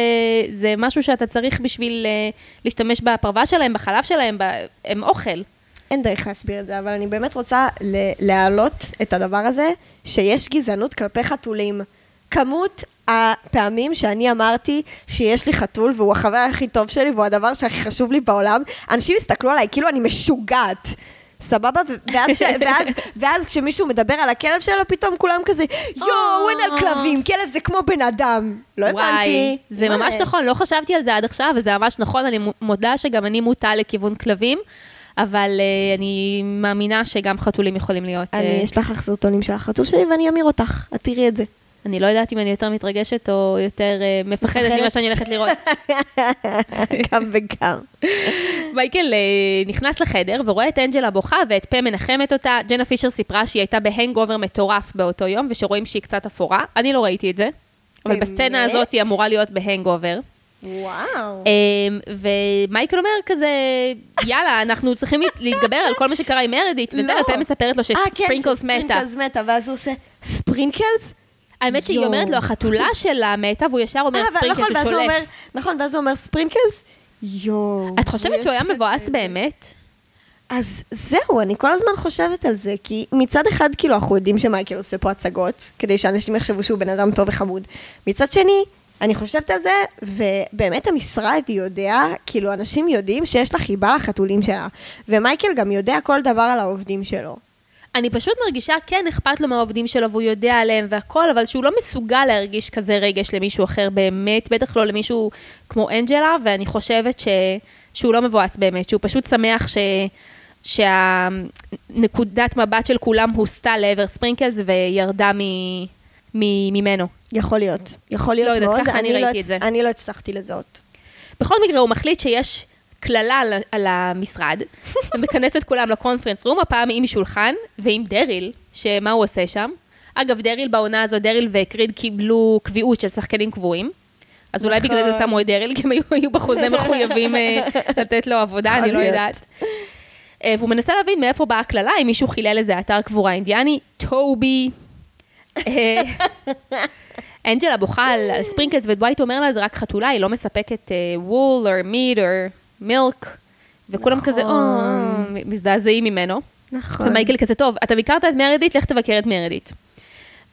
זה משהו שאתה צריך בשביל אה, להשתמש בפרווה שלהם, בחלב שלהם, הם אוכל. אין דרך להסביר את זה, אבל אני באמת רוצה להעלות את הדבר הזה, שיש גזענות כלפי חתולים. כמות הפעמים שאני אמרתי שיש לי חתול והוא החבר הכי טוב שלי והוא הדבר שהכי חשוב לי בעולם, אנשים הסתכלו עליי כאילו אני משוגעת. סבבה? ואז, ש... *laughs* ואז, ואז כשמישהו מדבר על הכלב שלו, פתאום כולם כזה, יואו, אין על כלבים, כלב זה כמו בן אדם. לא הבנתי. וואי, זה מה? ממש נכון, לא חשבתי על זה עד עכשיו, אבל זה ממש נכון, אני מודה שגם אני מוטה לכיוון כלבים, אבל אה, אני מאמינה שגם חתולים יכולים להיות... אה, אני אשלח לך סרטונים של החתול שלי ואני אמיר אותך, את תראי את זה. אני לא יודעת אם אני יותר מתרגשת או יותר אה, מפחדת? ממה שאני הולכת לראות. *laughs* גם וגם. מייקל אה, נכנס לחדר ורואה את אנג'לה בוכה ואת פם מנחמת אותה. ג'נה פישר סיפרה שהיא הייתה בהנגאובר מטורף באותו יום, ושרואים שהיא קצת אפורה. אני לא ראיתי את זה, אבל? בסצנה הזאת היא אמורה להיות בהנגאובר. וואו. אמ, ומייקל אומר כזה, יאללה, אנחנו צריכים להת- להתגבר על כל מה שקרה עם מרדיט, וזה, לא. ופם מספרת לו אה, כן, שספרינקלס מתה. שספרינקלס מתה, ואז הוא עושה ספרינקלס? האמת שהיא. אומרת לו, החתולה שלה מתה, והוא ישר אומר אה, נכון, ספרינקלס ואז הוא אומר, ושולף. נכון, ואז הוא אומר ספרינקלס? יואו. את חושבת שהוא היה מבואס באמת? אז זהו, אני כל הזמן חושבת על זה, כי מצד אחד, כאילו, אנחנו יודעים שמייקל עושה פה הצגות, כדי שאנשים יחשבו שהוא בן אדם טוב וחמוד. מצד שני, אני חושבת על זה, ובאמת המשרד יודע, כאילו, אנשים יודעים שיש לה חיבה לחתולים שלה, ומייקל גם יודע כל דבר על העובדים שלו. אני פשוט מרגישה, כן, אכפת לו מהעובדים שלו והוא יודע עליהם והכל, אבל שהוא לא מסוגל להרגיש כזה רגש למישהו אחר באמת, בטח לא למישהו כמו אנג'לה, ואני חושבת ש... שהוא לא מבואס באמת, שהוא פשוט שמח ש... שהנקודת מבט של כולם הוסטה לעבר ספרינקלס וירדה מ... ממנו. יכול להיות, יכול להיות לא יודעת, מאוד, ככה אני לא ראיתי הצ- את זה. אני לא הצלחתי לזהות. בכל מקרה, הוא מחליט שיש קללה על, על המשרד, *laughs* ומכנס את כולם לקונפרנס רום, הפעם עם שולחן ועם דריל, שמה הוא עושה שם? אגב, דריל בעונה הזו, דריל וקריד קיבלו קביעות של שחקנים קבועים. אז אולי נכון. בגלל זה שמו את דריל, כי הם היו, היו בחוזה *laughs* מחויבים אה, לתת לו עבודה, אני לא. יודעת. אה, והוא מנסה להבין מאיפה באה הקללה, אם מישהו חילל איזה אתר קבורה אינדיאני, טובי. אה, אנג'לה בוכה על, על ספרינקלס, ודווייט אומר לה, זה רק חתולה, היא לא מספקת וול, או מיד, או מילק, וכולם נכון. כזה, או, מזדעזעים ממנו. נכון. ומייקל כזה, טוב, אתה ביקרת את מרדיט, לך תבקר את מרדיט.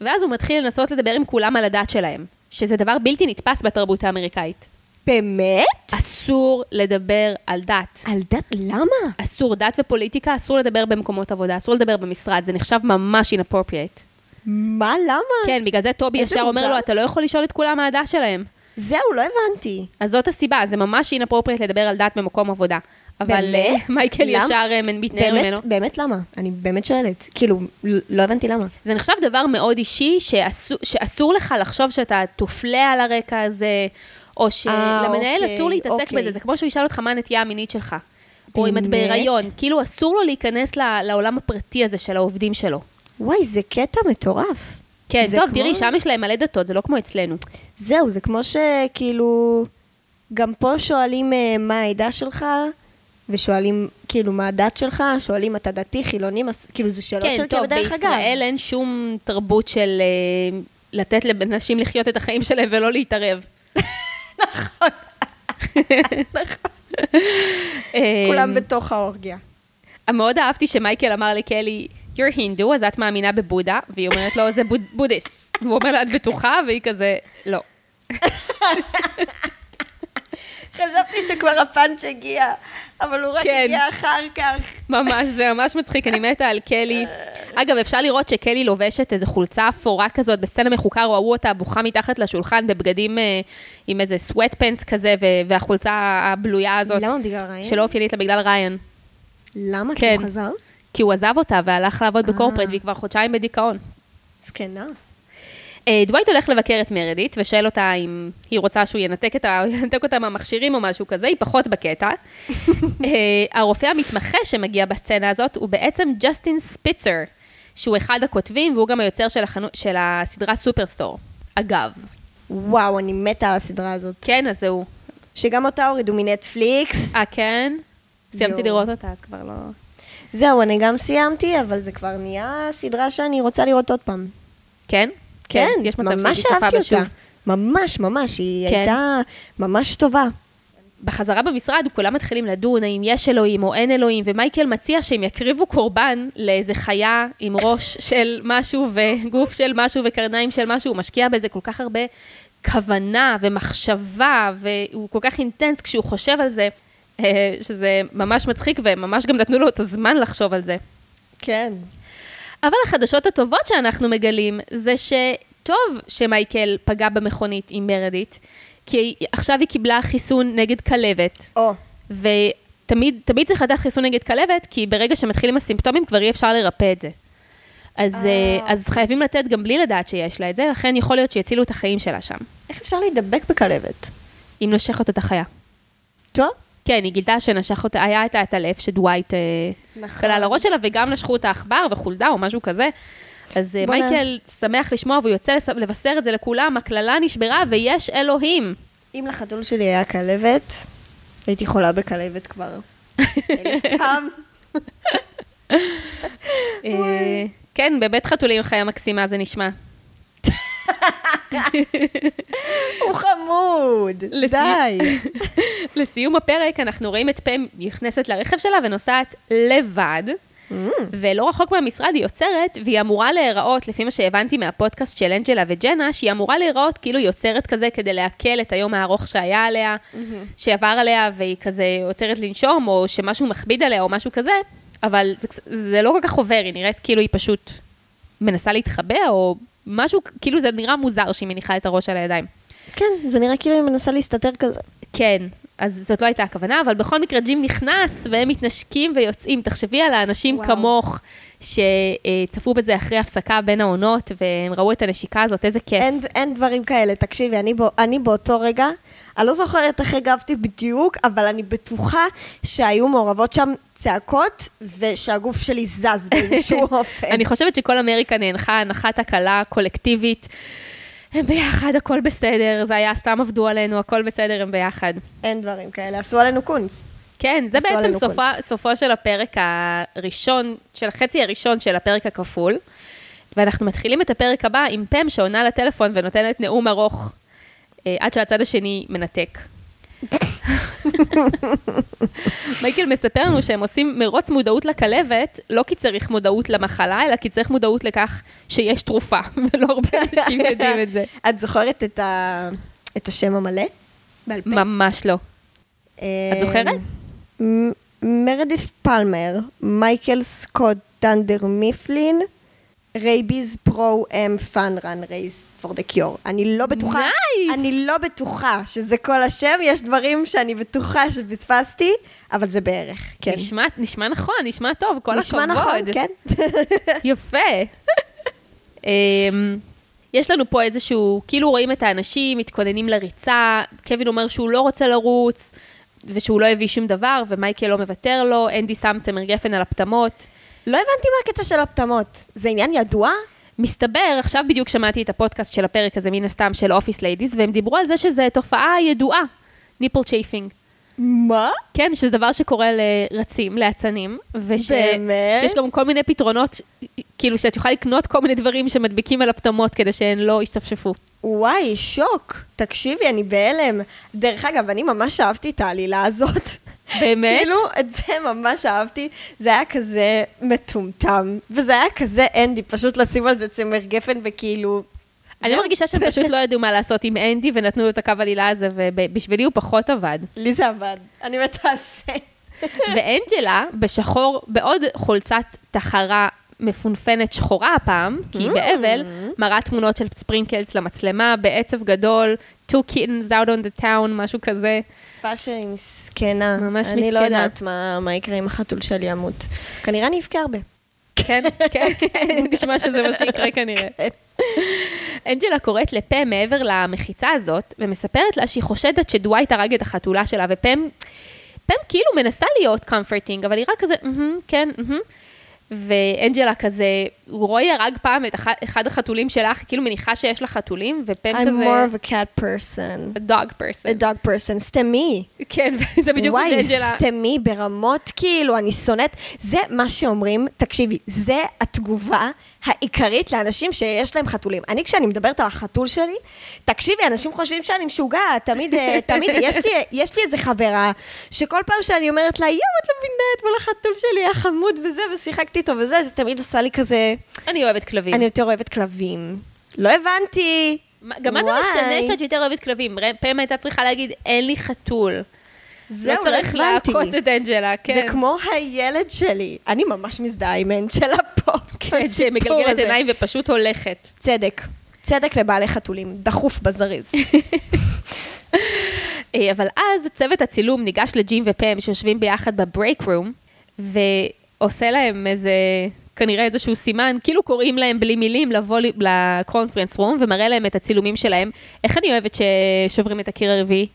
ואז הוא מתחיל לנסות לדבר עם כולם על הדת שלהם, שזה דבר בלתי נתפס בתרבות האמריקאית. באמת? אסור לדבר על דת. על דת, למה? אסור, דת ופוליטיקה, אסור לדבר במקומות עבודה, אסור לדבר במשרד, זה נחשב ממש inappropriate. מה, למה? כן, בגלל זה טובי ישר אומר. לו, אתה לא יכול לשאול את כולם מה הדת שלהם. זהו, לא הבנתי. אז זאת הסיבה, זה ממש inappropriate לדבר על דת במקום עבודה. אבל? אה, *laughs* מייקל? ישר אה, מתנער ממנו. באמת למה? אני באמת שואלת. כאילו, ל- לא הבנתי למה. זה נחשב דבר מאוד אישי, שאסור, לך לחשוב שאתה תופלה על הרקע הזה, או שלמנהל אוקיי, אסור להתעסק אוקיי. בזה. זה כמו שהוא ישאל אותך מה הנטייה המינית שלך. או אם את? בהיריון. כאילו, אסור לו להיכנס לעולם הפרטי הזה של העובדים שלו. וואי, זה קטע מטורף. כן, טוב, כמו- תראי, שם יש להם מלא דתות, זה לא כמו אצלנו. זהו, זה כמו שכאילו... גם פה שואלים אה, מה העדה שלך, ושואלים כאילו מה הדת שלך, שואלים אתה דתי, חילוני, מס- כאילו זה שאלות כן, של טוב, כבדרך אגב. בישראל אין שום תרבות של אה, לתת לנשים לחיות את החיים שלהם ולא להתערב. *laughs* *laughs* אה, כולם בתוך האורגיה. מאוד אהבתי שמייקל אמר לקלי, you're הינדו, אז את מאמינה בבודה, והיא אומרת לו, זה בוד- בודהיסט. והוא אומר לה, את בטוחה? והיא כזה, לא. חשבתי שכבר הפאנץ' הגיע, אבל הוא רק כן. הגיע אחר כך. ממש, זה ממש מצחיק, אני מתה על קלי. אגב, אפשר לראות שקלי לובשת איזו חולצה אפורה כזאת, בסצנה מחוקה ראו אותה בוכה מתחת לשולחן בבגדים אה, עם איזה סוואט פנס כזה, ו- והחולצה הבלויה הזאת. למה? בגלל ריין? שלא אופיינית לה בגלל ריין. למה? כי כן. הוא חזר? כי הוא עזב אותה והלך לעבוד אה. ב corporate, והיא כבר חודשיים בדיכאון. זקנה. אה, דווייט הולך לבקר את מרדיט, ושואל אותה אם היא רוצה שהוא ינתק, את ה... *laughs* ינתק אותה מהמכשירים או משהו כזה, היא פחות בקטע. *laughs* אה, הרופא המתמחה שמגיע בסצנה הזאת הוא בעצם ג'סטין ספיצר, שהוא אחד הכותבים, והוא גם היוצר של, החנו... של הסדרה Superstore. אגב, וואו, אני מתה על הסדרה הזאת. כן, אז זהו. שגם אותה הורידו מנטפליקס. אה, כן? סיימתי. לראות אותה, אז כבר לא... זהו, אני גם סיימתי, אבל זה כבר נהיה סדרה שאני רוצה לראות עוד פעם. כן? כן, יש מצב ממש אהבתי. אותה. ממש, ממש, היא כן. הייתה ממש טובה. בחזרה במשרד כולם מתחילים לדון האם יש אלוהים או אין אלוהים, ומייקל מציע שהם יקריבו קורבן לאיזה חיה עם ראש *laughs* של משהו וגוף של משהו וקרניים של משהו, הוא משקיע בזה כל כך הרבה כוונה ומחשבה, והוא כל כך אינטנס כשהוא חושב על זה, שזה ממש מצחיק, וממש גם נתנו לו את הזמן לחשוב על זה. כן. אבל החדשות הטובות שאנחנו מגלים זה שטוב שמייקל פגע במכונית עם מרדית, כי עכשיו היא קיבלה חיסון נגד כלבת, או, ותמיד תמיד צריך לתת חיסון נגד כלבת, כי ברגע שמתחילים הסימפטומים כבר אי אפשר לרפא את זה. אז, אה. אה, אז חייבים לתת גם בלי לדעת שיש לה את זה, לכן יכול להיות שיצילו את החיים שלה שם, איך אפשר להידבק בכלבת? אם נושך אותה את החיה. טוב. כן, היא גילתה שנשך אותה, היה את העטלף שדווייט אה, נכון. קלה על הראש שלה, וגם נשכו את העכבר וחולדה או משהו כזה. אז אה, מייקל שמח לשמוע, והוא יוצא לבשר את זה לכולם, הקללה נשברה ויש אלוהים. אם לחתול שלי היה כלבת, הייתי חולה בכלבת כבר. פעם. אה, כן, בבית חתולים חיה מקסימה זה נשמע. *laughs* הוא חמוד. די. *laughs* לסיום הפרק אנחנו רואים את פם נכנסת לרכב שלה ונוסעת לבד. ולא רחוק מהמשרד היא עוצרת, והיא אמורה להיראות, לפי מה שהבנתי מהפודקאסט של אנג'לה וג'נה, שהיא אמורה להיראות כאילו היא עוצרת כזה כדי לעכל את היום הארוך שהיה עליה, שעבר עליה, והיא כזה עוצרת לנשום, או שמשהו מכביד עליה, או משהו כזה, אבל זה, זה לא כל כך עובר, היא נראית כאילו היא פשוט מנסה להתחבא, או משהו, כאילו זה נראה מוזר שהיא מניחה את הראש על הידיים. כן, זה נראה כאילו היא מנסה להסתתר כזה. כן, אז זאת לא הייתה הכוונה, אבל בכל מקרה ג'ים נכנס והם מתנשקים ויוצאים. תחשבי על האנשים וואו. כמוך שצפו בזה אחרי הפסקה בין העונות, והם ראו את הנשיקה הזאת, איזה כיף. אין, אין דברים כאלה, תקשיבי, אני, בא, אני באותו רגע, אני לא זוכרת איך הגבתי בדיוק, אבל אני בטוחה שהיו מעורבות שם צעקות, ושהגוף שלי זז באיזשהו *laughs* אופן. אני חושבת שכל אמריקה נאנחה הנחת הקלה קולקטיבית. הם ביחד, הכל בסדר, זה היה סתם עבדו עלינו, הכל בסדר, הם ביחד. אין דברים כאלה, עשו עלינו קונץ. כן, זה בעצם סופה. סופו של הפרק הראשון, של החצי הראשון של הפרק הכפול. ואנחנו מתחילים את הפרק הבא עם פם שעונה לטלפון ונותנת נאום ארוך, עד שהצד השני מנתק. מייקל מספר לנו שהם עושים מרוץ מודעות לכלבת, לא כי צריך מודעות למחלה, אלא כי צריך מודעות לכך שיש תרופה, *laughs* ולא הרבה אנשים יודעים את זה. את זוכרת את, ה... את השם המלא? בעל פה? ממש לא. את זוכרת? מ- מרדיף פלמר, מייקל סקוט דנדר מיפלין, Rabies Pro-Am Fun Run Race for the Cure. אני לא בטוחה, Nice! אני לא בטוחה שזה כל השם, יש דברים שאני בטוחה שפספסתי, אבל זה בערך, כן. נשמע, נשמע נכון, נשמע טוב, כל נשמע הכבוד. נכון, כן. *laughs* יפה. אמ, יש לנו פה איזשהו, כאילו רואים את האנשים מתכוננים לריצה, קווין אומר שהוא לא רוצה לרוץ, ושהוא לא הביא שום דבר, ומייקל לא מוותר לו, אנדי שם צמר גפן על הפטמות. לא הבנתי מה הקטע של הפטמות. זה עניין ידוע? מסתבר, עכשיו בדיוק שמעתי את הפודקאסט של הפרק הזה, מן הסתם, של Office Ladies, והם דיברו על זה שזו תופעה ידועה, nipple chafing. מה? כן, שזה דבר שקורה לרצים, לאצנים, וש... באמת? שיש גם כל מיני פתרונות, כאילו שאת יכולה לקנות כל מיני דברים שמדביקים על הפטמות כדי שהן לא ישתפשפו. וואי, שוק. תקשיבי, אני בהלם. דרך אגב, אני ממש אהבתי את העלילה הזאת. באמת? כאילו, את זה ממש אהבתי. זה היה כזה מטומטם, וזה היה כזה אנדי, פשוט לשים על זה צמר גפן וכאילו... אני. מרגישה שהם פשוט לא ידעו מה לעשות עם אנדי ונתנו לו את הקו עלילה הזה, ובשבילי הוא פחות עבד. לי זה עבד. אני מתה על זה. ואנג'לה, בשחור, בעוד חולצת תחרה מפונפנת שחורה הפעם, כי היא באבל, מראה תמונות של ספרינקלס למצלמה, בעצב גדול, two kittens out on the town, משהו כזה. פאשה היא מסכנה. ממש אני לא מסכנה. יודעת מה, מה יקרה אם החתול שלי ימות. כנראה אני אבכה הרבה. כן, כן, *laughs* נשמע שזה מה שיקרה כנראה. אנג'לה קוראת לפם מעבר למחיצה הזאת, ומספרת לה שהיא חושדת שדווייט הרג את החתולה שלה, ופם, פם כאילו מנסה להיות comforting, אבל היא רק כזה, "מהמם, כן, מהמם." ואנג'לה כזה, רועי הרג פעם את אחד, אחד החתולים שלך, כאילו מניחה שיש לה חתולים, I'm כזה... more of a cat person. a dog person. a dog person, סתמי. כן, *laughs* וזה בדיוק מה וואי, שאנג'לה... סתמי ברמות, כאילו, אני שונאת. זה מה שאומרים, תקשיבי, זה התגובה העיקרית לאנשים שיש להם חתולים. אני, כשאני מדברת על החתול שלי, תקשיבי, אנשים חושבים שאני משוגעת, תמיד, אה, *laughs* תמיד, יש לי, יש לי איזה חברה, שכל פעם שאני אומרת לה, יואו, את לא מבינה, אתמול החתול שלי היה חמוד וזה, ושיחקתי איתו וזה, זה תמיד עושה לי כזה, אני אוהבת כלבים. אני יותר אוהבת כלבים. לא הבנתי. גם מה זה. משנה שאת יותר אוהבת כלבים? פם הייתה צריכה להגיד, אין לי חתול. זהו, לא לא צריך. לעקוץ את אנג'לה, כן. זה כמו הילד שלי. אני ממש מזדהה עם אנג'לה פה. *laughs* כן, שמגלגלת. עיניים ופשוט הולכת. צדק. צדק לבעלי חתולים. דחוף בזריז. *laughs* אה, אבל אז צוות הצילום ניגש לג'ים ופם שיושבים ביחד בברייק רום, ועושה להם איזה, כנראה איזשהו סימן, כאילו קוראים להם בלי מילים לבוא לקונפרנס רום, ומראה להם את הצילומים שלהם. איך אני אוהבת ששוברים את הקיר הרביעי?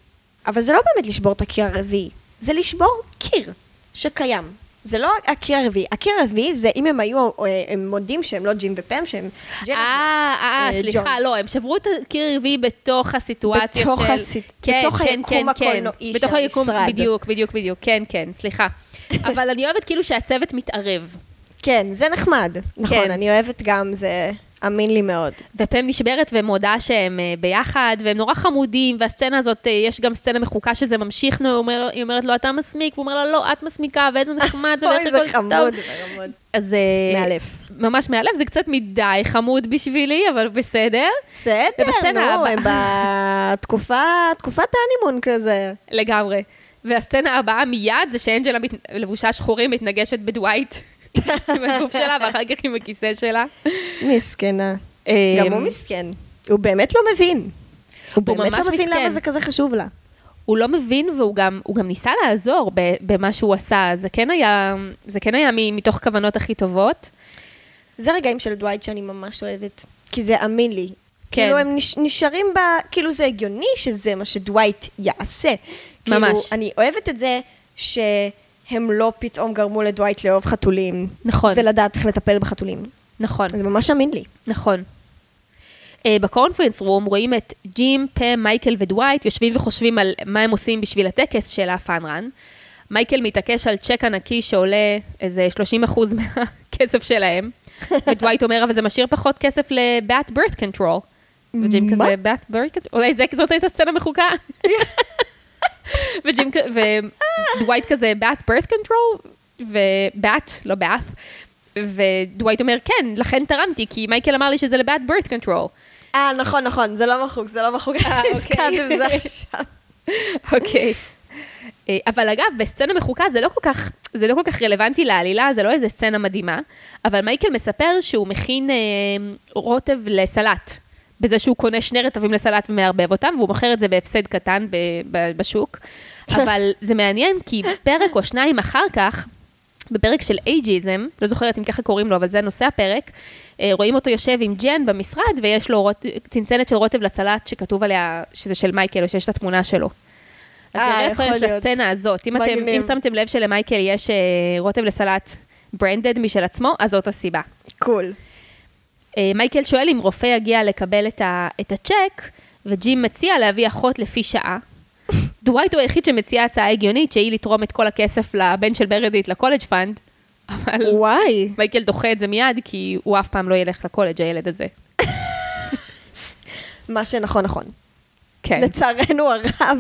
אבל זה לא באמת לשבור את הקיר הרביעי. זה לשבור קיר שקיים. זה לא הקיר הרביעי. הקיר הרביעי זה אם הם היו, אה, הם מודים שהם לא ג'ים ופם, שהם ג'נה אה, אה, אה, סליחה. לא, הם שברו את הקיר הרביעי בתוך הסיטואציה בתוך של... הסיט- כן, בתוך כן, היקום כן, כן. הקולנועי של בתוך היקום, המשרד. בדיוק, בדיוק, בדיוק, כן, כן, סליחה. *laughs* אבל אני אוהבת כאילו שהצוות מתערב. כן, זה נחמד. נכון, כן. אני אוהבת גם, זה אמין לי מאוד. ופם נשברת ומודה שהם אה, ביחד, והם נורא חמודים, והסצנה הזאת, אה, יש גם סצנה מחוקה שזה ממשיך, אומר היא אומרת לו, אתה מסמיק, והוא אומר לה, לא, את מסמיקה, ואיזה *laughs* נחמד זה, ואיך אוי, זה הכל חמוד, טוב." זה חמוד. אז... אה, מאלף. ממש מאלף, זה קצת מדי חמוד בשבילי, אבל בסדר. בסדר, נו, הם בתקופה, תקופת ההנימון כזה. לגמרי. והסצנה הבאה מיד זה שאנג'לה מת... לבושה שחורים מתנגשת בדווייט עם הגוף שלה, ואחר כך עם הכיסא שלה. מסכנה. אמ, גם הוא מסכן. הוא באמת לא מבין. הוא באמת לא מבין. למה זה כזה חשוב לה. הוא לא מבין והוא גם, גם ניסה לעזור במה שהוא עשה, זה כן היה, זה כן היה מתוך כוונות הכי טובות. זה רגעים של דווייט שאני ממש אוהבת. כי זה אמין לי. כן. כאילו הם נש, נשארים ב... כאילו זה הגיוני שזה מה שדווייט יעשה. כאילו, ממש. אני אוהבת את זה שהם לא פתאום גרמו לדווייט לאהוב חתולים. נכון. ולדעת איך לטפל בחתולים. נכון, זה ממש אמין לי. נכון. Uh, בקונפרנס רום רואים את ג'ים, פם, מייקל ודווייט יושבים וחושבים על מה הם עושים בשביל הטקס של הפאנרן. מייקל מתעקש על צ'ק ענקי שעולה איזה 30% מהכסף שלהם, *laughs* ודווייט אומר, אבל זה משאיר פחות כסף ל-Bat Birth Control. וג'ים? כזה, Bat Birth Control, אולי זה, זאת הייתה סצנה מחוקה. *laughs* וג'ים ודווייט כזה, Bat Birth Control, ובת, לא באף, ודווייט אומר, כן, לכן תרמתי, כי מייקל אמר לי שזה לבאט birth control. אה, נכון, נכון, זה לא מחוק, זה לא מחוק. אה, אוקיי. הזכרתי את זה עכשיו. אוקיי. אה, אבל אגב, בסצנה מחוקה זה לא כל כך, זה לא כל כך רלוונטי לעלילה, זה לא איזה סצנה מדהימה, אבל מייקל מספר שהוא מכין אה, רוטב לסלט, בזה שהוא קונה שני רטבים לסלט ומערבב אותם, והוא מוכר את זה בהפסד קטן ב- ב- בשוק. *laughs* אבל זה מעניין, כי פרק או שניים אחר כך, בפרק של אייג'יזם, לא זוכרת אם ככה קוראים לו, אבל זה נושא הפרק, אה, רואים אותו יושב עם ג'ן במשרד, ויש לו רוט... צנצנת של רוטב לסלט שכתוב עליה שזה של מייקל, או שיש את התמונה שלו. אז אה, זה יכול reference להיות. לסצנה הזאת. אם, אתם. אם שמתם לב שלמייקל יש אה, רוטב לסלט branded משל עצמו, אז זאת הסיבה. cool. אה, מייקל שואל אם רופא יגיע לקבל את, ה, את הצ'ק, וג'ים מציע להביא אחות לפי שעה. *laughs* דווייט הוא היחיד שמציע הצעה הגיונית, שהיא לתרום את כל הכסף לבן של מרדיט ל college fund, אבל וואי. מייקל דוחה את זה מיד, כי הוא אף פעם לא ילך לקולג', הילד הזה. *laughs* מה שנכון נכון. כן. לצערנו הרב.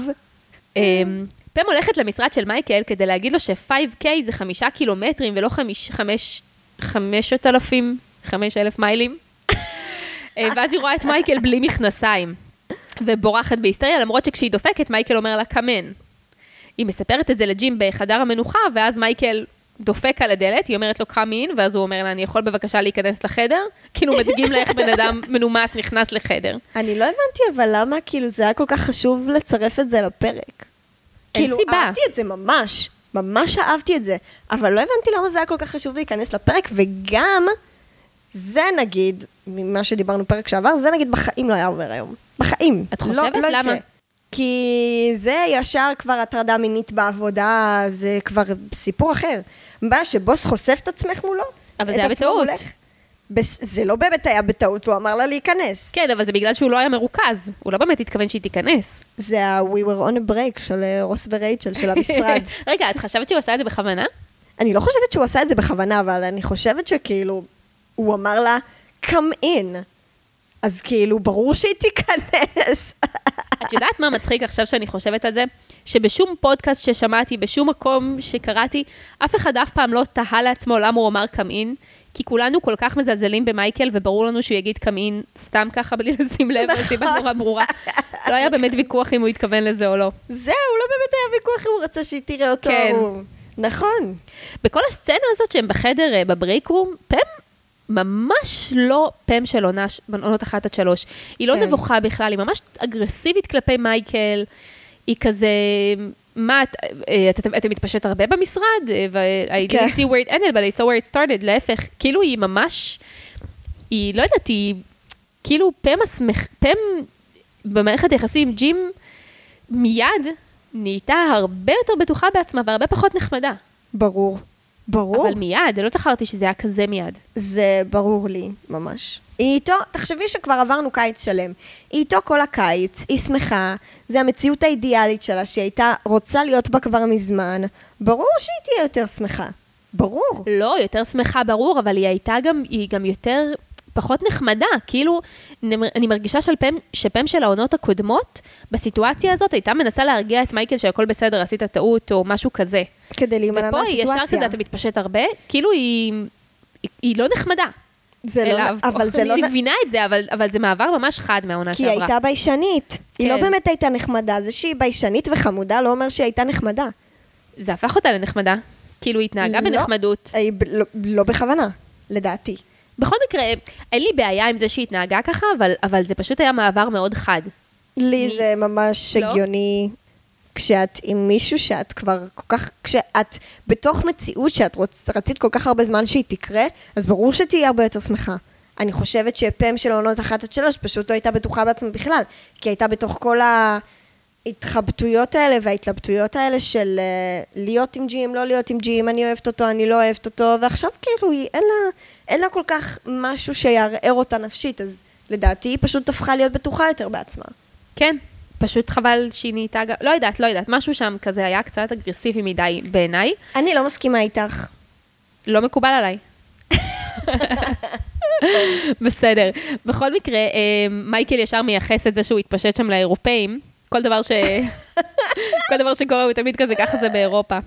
אמ, פם הולכת למשרד של מייקל כדי להגיד לו ש-5K זה חמישה קילומטרים ולא חמיש, חמש, חמשת אלפים, חמש אלף מיילים. אה, ואז היא רואה את מייקל בלי מכנסיים, ובורחת בהיסטריה, למרות שכשהיא דופקת, מייקל אומר לה, קמן. היא מספרת את זה לג'ים בחדר המנוחה, ואז מייקל דופק על הדלת, היא אומרת לו, come in, ואז הוא אומר לה, אני יכול בבקשה להיכנס לחדר? כאילו מדגים לה איך בן אדם מנומס נכנס לחדר. אני לא הבנתי, אבל למה כאילו זה היה כל כך חשוב לצרף את זה לפרק? אין כאילו, סיבה. אהבתי את זה ממש, ממש אהבתי את זה, אבל לא הבנתי למה זה היה כל כך חשוב להיכנס לפרק, וגם, זה נגיד, ממה שדיברנו פרק שעבר, זה נגיד בחיים לא היה עובר היום. בחיים. את לא- חושבת? לא למה? יקרה. כי זה ישר כבר הטרדה מינית בעבודה, זה כבר סיפור אחר. מה, שבוס חושף את עצמך מולו? אבל זה היה בטעות. בס- זה לא באמת היה בטעות, הוא אמר לה להיכנס. כן, אבל זה בגלל שהוא לא היה מרוכז. הוא לא באמת התכוון שהיא תיכנס. זה ה-We were on a break של אה, רוס ורייצ'ל, של המשרד. *laughs* רגע, את חשבת שהוא עשה את זה בכוונה? אני לא חושבת שהוא עשה את זה בכוונה, אבל אני חושבת שכאילו, הוא אמר לה, come in. אז כאילו, ברור שהיא תיכנס. את יודעת מה מצחיק עכשיו שאני חושבת על זה? שבשום פודקאסט ששמעתי, בשום מקום שקראתי, אף אחד אף פעם לא תהה לעצמו למה הוא אמר קאמין, כי כולנו כל כך מזלזלים במייקל, וברור לנו שהוא יגיד קאמין סתם ככה בלי לשים לב, נכון. סיבה נורא ברורה. לא היה באמת ויכוח אם הוא התכוון לזה או לא. זהו, לא באמת היה ויכוח אם הוא רצה שהיא תראה אותו. כן. נכון. בכל הסצנה הזאת שהם בחדר, אה, בברייק רום, פם ממש לא פם של עונה, עונות אחת עד שלוש. היא לא כן. נבוכה בכלל, היא ממש אגרסיבית כלפי מייקל. היא כזה, מה, את- אה, את- אתה מתפשט הרבה במשרד? אה, ו-I כן. didn't see where it ended, but I saw where it started. להפך, כאילו היא ממש, היא, לא יודעת, היא כאילו פם הסמך, פם במערכת היחסים עם ג'ים מיד נהייתה הרבה יותר בטוחה בעצמה והרבה פחות נחמדה. ברור. ברור. אבל מיד, לא זכרתי שזה היה כזה מיד. זה ברור לי, ממש. היא איתו, תחשבי שכבר עברנו קיץ שלם. היא איתו כל הקיץ, היא שמחה, זה המציאות האידיאלית שלה, שהיא הייתה רוצה להיות בה כבר מזמן. ברור שהיא תהיה יותר שמחה. ברור. לא, יותר שמחה ברור, אבל היא הייתה גם, היא גם יותר, פחות נחמדה. כאילו, אני מרגישה של פם, שפם של העונות הקודמות, בסיטואציה הזאת הייתה מנסה להרגיע את מייקל שהכל בסדר, עשית טעות או משהו כזה. כדי להימנע ופה היא מהסיטואציה. ישר כזה, אתה מתפשט הרבה, כאילו היא, היא, היא לא נחמדה. זה לא, אליו. אבל *laughs* זה לא... אני מבינה את זה, אבל, אבל זה מעבר ממש חד מהעונה כי היא שעברה. הייתה ביישנית. היא לא כן. באמת הייתה נחמדה. זה שהיא ביישנית וחמודה לא אומר שהיא הייתה נחמדה. זה הפך אותה לנחמדה. כאילו, היא התנהגה לא. בנחמדות. היא לא, לא בכוונה, לדעתי. בכל מקרה, אין לי בעיה עם זה שהיא התנהגה ככה, אבל, אבל זה פשוט היה מעבר מאוד חד. לי אני- זה ממש לא? הגיוני. כשאת עם מישהו שאת כבר כל כך, כשאת בתוך מציאות שאת רוצ, רצית כל כך הרבה זמן שהיא תקרה, אז ברור שתהיי הרבה יותר שמחה. אני חושבת שפם של עונות אחת עד שלוש פשוט לא הייתה בטוחה בעצמה בכלל, כי הייתה בתוך כל ההתחבטויות האלה וההתלבטויות האלה של אה, להיות עם ג'ים, לא להיות עם ג'ים, אני אוהבת אותו, אני לא אוהבת אותו, ועכשיו כאילו היא, אין לה, אין לה כל כך משהו שיערער אותה נפשית, אז לדעתי היא פשוט הפכה להיות בטוחה יותר בעצמה. כן, פשוט חבל שהיא נהייתה, לא יודעת, לא יודעת, משהו שם כזה היה קצת אגרסיבי מדי בעיניי, אני לא מסכימה איתך. לא מקובל עליי. בסדר. בכל מקרה, אה, מייקל ישר מייחס את זה שהוא התפשט שם לאירופאים. כל דבר ש... *laughs* כל דבר שקורה הוא תמיד כזה, ככה זה באירופה.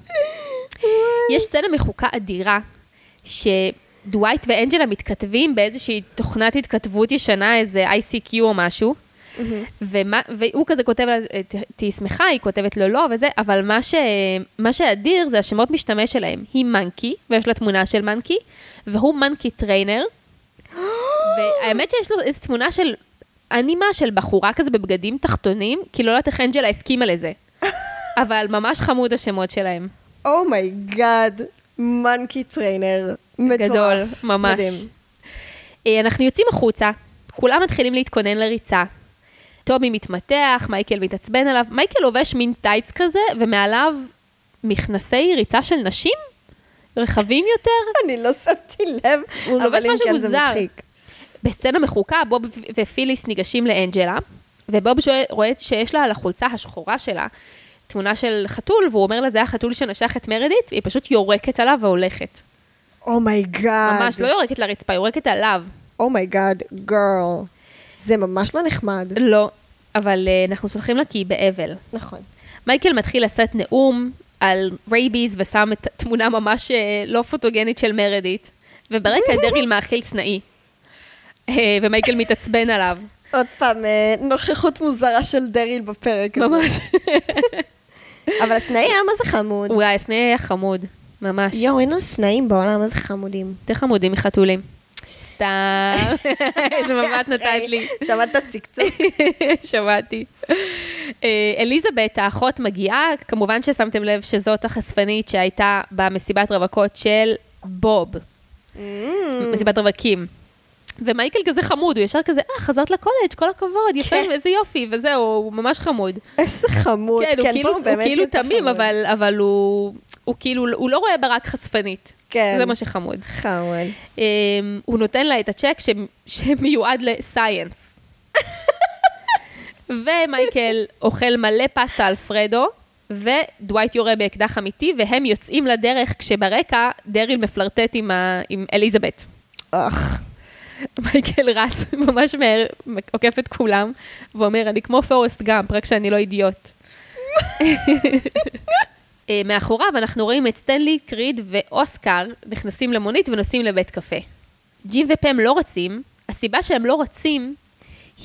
יש סצנה מחוקה אדירה, שדווייט ואנג'לה מתכתבים באיזושהי תוכנת התכתבות ישנה, איזה ICQ או משהו, ומה, והוא כזה כותב לה, "ת- תהיי שמחה, היא כותבת לו לא וזה, אבל מה, ש, מה שאדיר זה השמות משתמש שלהם. היא monkey, ויש לה תמונה של monkey, והוא monkey trainer, *gasps* והאמת שיש לו איזו תמונה של אנימה של בחורה כזה בבגדים תחתונים, כי לא יודעת איך אנג'לה הסכימה לזה. *laughs* אבל ממש חמוד השמות שלהם. Oh my God, monkey trainer. מטורף. גדול, ממש. מדהים. אה, אנחנו יוצאים החוצה, כולם מתחילים להתכונן לריצה. טומי מתמתח, מייקל מתעצבן עליו. מייקל לובש מין טייץ כזה, ומעליו מכנסי ריצה של נשים? רחבים יותר? *laughs* אני לא שמתי לב, אבל אם משהו כן זה מוזר. מצחיק. בסצנה מחוקה, בוב ופיליס ניגשים לאנג'לה, ובוב שואל- רואה שיש לה על החולצה השחורה שלה תמונה של חתול, והוא אומר לה, זה החתול שנשך את מרדיט, והיא פשוט יורקת עליו והולכת. Oh my God. ממש, לא יורקת לרצפה, יורקת עליו. Oh my God, girl. זה ממש לא נחמד. לא, אבל אה, אנחנו סולחים לה כי היא באבל. נכון. מייקל מתחיל לשאת נאום על rabies ושם את תמונה ממש אה, לא פוטוגנית של מרדיט, וברקע *laughs* דריל מאכיל סנאי. אה, ומייקל מתעצבן עליו, עוד פעם, אה, נוכחות מוזרה של דריל בפרק. ממש. *laughs* אבל הסנאי היה מה זה חמוד. וואי, הסנאי היה חמוד, ממש. יואו, אין על סנאים בעולם, מה זה חמודים. יותר חמודים מחתולים. סתם, *laughs* *laughs* איזה מבט נתת לי. *laughs* שמעת צקצוק? שמעתי. אה, אליזבת, האחות, מגיעה, כמובן ששמתם לב שזאת החשפנית שהייתה במסיבת רווקות של בוב, מסיבת רווקים. ומייקל כזה חמוד, הוא ישר כזה, אה, חזרת לקולג', כל הכבוד, יפה, כן. איזה יופי, וזהו, הוא ממש חמוד. איזה חמוד. כן, הוא פה כאילו, הוא כאילו תמים. אבל, אבל הוא, הוא כאילו, הוא לא רואה בה רק חשפנית. כן. זה מה שחמוד. חמוד. אמ, הוא נותן לה את הצ'ק ש... שמיועד לסייאנס. *laughs* ומייקל אוכל מלא פסטה אלפרדו, ודווייט יורה באקדח אמיתי, והם יוצאים לדרך כשברקע דריל מפלרטט עם, ה... עם אליזבת. אך. מייקל רץ *laughs* ממש מהר, עוקף את כולם, ואומר, אני כמו פורסט גאמפ, רק שאני לא אידיוט. *laughs* אה, מאחוריו אנחנו רואים את סטנלי, קריד ואוסקר נכנסים למונית ונוסעים לבית קפה. ג'ים ופם לא רצים, הסיבה שהם לא רצים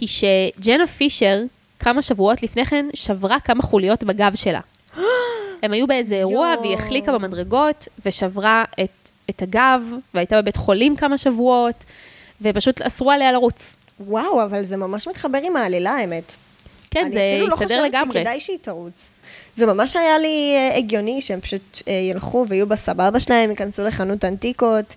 היא שג'נה פישר, כמה שבועות לפני כן, שברה כמה חוליות בגב שלה. *gasps* הם היו באיזה אירוע. והיא החליקה במדרגות ושברה את, את הגב, והייתה בבית חולים כמה שבועות, ופשוט אסרו עליה לרוץ. וואו, אבל זה ממש מתחבר עם העלילה, האמת. כן, זה אני אפילו לא הסתדר חושבת לגמרי. שכדאי שהיא תרוץ. זה ממש היה לי אה, הגיוני שהם פשוט אה, ילכו ויהיו בסבבה שלהם, ייכנסו לחנות אנטיקות.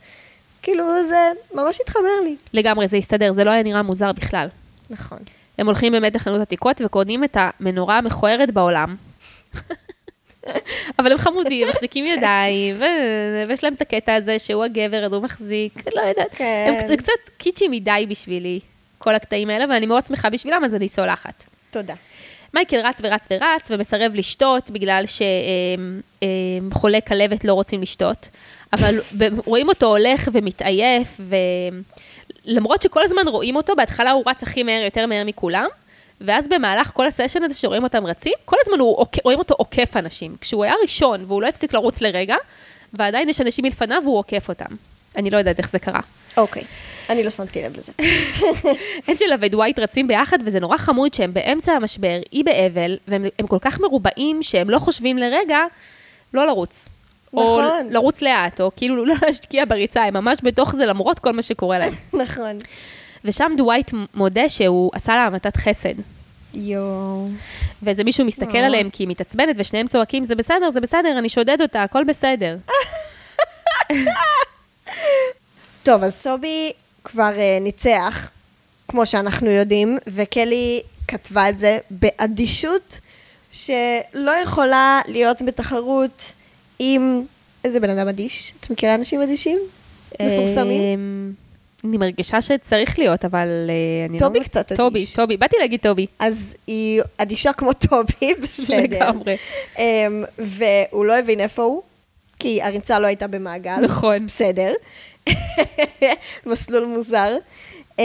כאילו, זה ממש התחבר לי. לגמרי, זה הסתדר, זה לא היה נראה מוזר בכלל. נכון. הם הולכים באמת לחנות עתיקות וקונים את המנורה המכוערת בעולם. אבל הם חמודים, *laughs* מחזיקים ידיים, ו- ויש להם את הקטע הזה שהוא הגבר, אז הוא מחזיק, לא יודעת. כן. הם קצת, קצת קיצ'י מדי בשבילי, כל הקטעים האלה, ואני מאוד שמחה בשבילם, אז אני סולחת. תודה. מייקל רץ ורץ ורץ, ומסרב לשתות, בגלל שחולי כלבת לא רוצים לשתות. אבל רואים אותו הולך ומתעייף, ולמרות שכל הזמן רואים אותו, בהתחלה הוא רץ הכי מהר, יותר מהר מכולם, ואז במהלך כל הסשן הזה שרואים אותם רצים, כל הזמן הוא, רואים אותו עוקף אנשים. כשהוא היה ראשון, והוא לא הפסיק לרוץ לרגע, ועדיין יש אנשים מלפניו והוא עוקף אותם. אני לא יודעת איך זה קרה. אוקיי. אני לא שמתי לב לזה. *laughs* אנג'לה ודווייט רצים ביחד, וזה נורא חמוד שהם באמצע המשבר, היא באבל, והם הם כל כך מרובעים שהם לא חושבים לרגע לא לרוץ. או נכון. לרוץ לאט, או כאילו לא להשקיע בריצה, הם ממש בתוך זה למרות כל מה שקורה להם. *laughs* נכון. ושם דווייט מודה שהוא עשה לה המתת חסד. יואו. ואיזה מישהו מסתכל אה. עליהם כי היא מתעצבנת, ושניהם צועקים, זה בסדר, זה בסדר, אני שודד אותה, הכל בסדר. *laughs* טוב, אז סובי כבר uh, ניצח, כמו שאנחנו יודעים, וקלי כתבה את זה באדישות שלא יכולה להיות בתחרות עם איזה בן אדם אדיש. את מכירה אנשים אדישים? מפורסמים? אמ, אני מרגישה שצריך להיות, אבל אה, אני לא... טובי קצת אדיש. טובי, טובי, באתי להגיד טובי. אז היא אדישה כמו טובי, *laughs* בסדר. לגמרי. Um, והוא לא הבין איפה הוא, כי הריצה לא הייתה במעגל. נכון. בסדר. *laughs* מסלול מוזר. Um,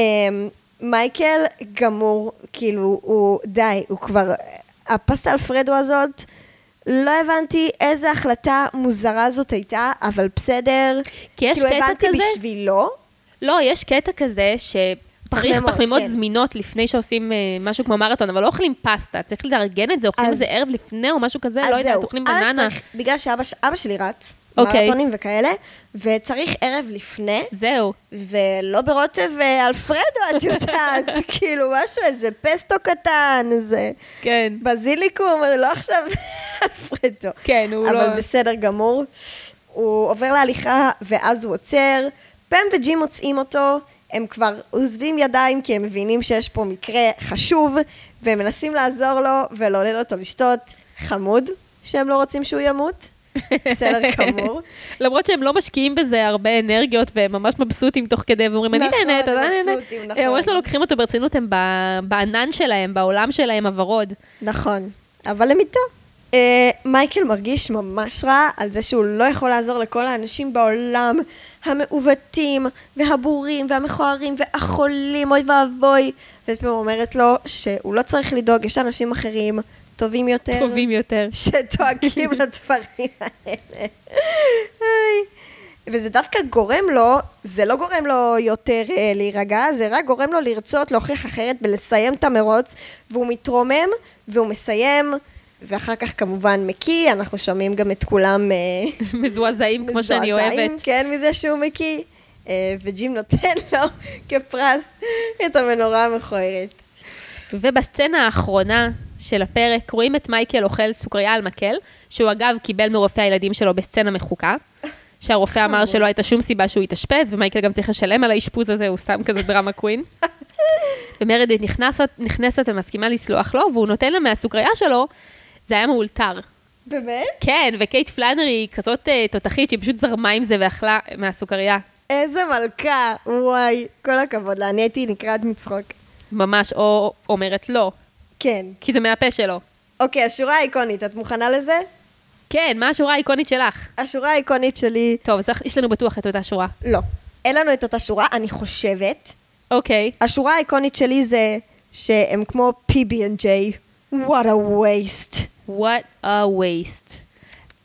מייקל גמור, כאילו, הוא, די, הוא כבר, הפסטה אלפרדו הזאת, לא הבנתי איזה החלטה מוזרה זאת הייתה, אבל בסדר. כי יש כאילו, קטע הבנתי כזה- בשבילו. לא, יש קטע כזה שצריך פחמימות, פחמימות כן. זמינות לפני שעושים אה, משהו כמו מרתון, אבל לא אוכלים פסטה, צריך לארגן את זה, אוכלים אז- את זה ערב לפני או משהו כזה, לא יודעת. אוכלים א', בננה. צריך- בגלל שאבא ש- אבא שלי רץ, אוקיי. מרתונים וכאלה, וצריך ערב לפני, זהו. ולא ברוטב אה, אלפרדו, את *laughs* יודעת, כאילו משהו, איזה פסטו קטן, איזה כן. בזיליקום, לא עכשיו *laughs* אלפרדו. כן, הוא אבל לא... בסדר גמור. הוא עובר להליכה, ואז הוא עוצר. פם וג'ים מוצאים אותו, הם כבר עוזבים ידיים כי הם מבינים שיש פה מקרה חשוב, והם מנסים לעזור לו ולעודד אותו לשתות. חמוד שהם לא רוצים שהוא ימות. בסדר גמור. *laughs* למרות שהם לא משקיעים בזה הרבה אנרגיות, והם ממש מבסוטים תוך כדי, ואומרים, אני נכון, נהנית. מבסוטים, נכון. הם ממש לא לוקחים אותו ברצינות, הם בענן שלהם, בעולם שלהם הוורוד. נכון, אבל הם איתו. Uh, מייקל מרגיש ממש רע על זה שהוא לא יכול לעזור לכל האנשים בעולם המעוותים והבורים והמכוערים והחולים, אוי ואבוי. ופעם אומרת לו שהוא לא צריך לדאוג, יש אנשים אחרים טובים יותר. טובים יותר. שדואגים *laughs* לדברים האלה. וזה דווקא גורם לו, זה לא גורם לו יותר אה, להירגע, זה רק גורם לו לרצות להוכיח אחרת ולסיים את המרוץ, והוא מתרומם, והוא מסיים, ואחר כך כמובן מקיא, אנחנו שומעים גם את כולם אה, *laughs* מזועזעים, כמו שאני מזועזעים, אוהבת. כן, מזה שהוא מקיא, אה, וג'ים נותן לו *laughs* כפרס את המנורה המכוערת. ובסצנה האחרונה של הפרק רואים את מייקל אוכל סוכריה על מקל, שהוא אגב קיבל מרופא הילדים שלו בסצנה מחוקה, שהרופא אמר. שלא הייתה שום סיבה שהוא יתאשפז, ומייקל גם צריך לשלם על האשפוז הזה, הוא סתם כזה דרמה קווין. *laughs* ומרדית נכנסת, נכנסת ומסכימה לסלוח לו, והוא נותן לה מהסוכריה שלו, זה היה מאולתר. באמת? כן, וקייט פלאנרי היא כזאת אה, תותחית שהיא פשוט זרמה עם זה ואכלה מהסוכריה. איזה מלכה, וואי, כל הכבוד לה, אני הייתי נקרעת מצחוק. ממש, או אומרת לא, כן. כי זה מהפה שלו. אוקיי, השורה האיקונית, את מוכנה לזה? כן, מה השורה האיקונית שלך? השורה האיקונית שלי, טוב, אז יש לנו בטוח את אותה שורה. לא. אין לנו את אותה שורה, אני חושבת. אוקיי. השורה האיקונית שלי זה שהם כמו PB&J. What a waste. What a waste.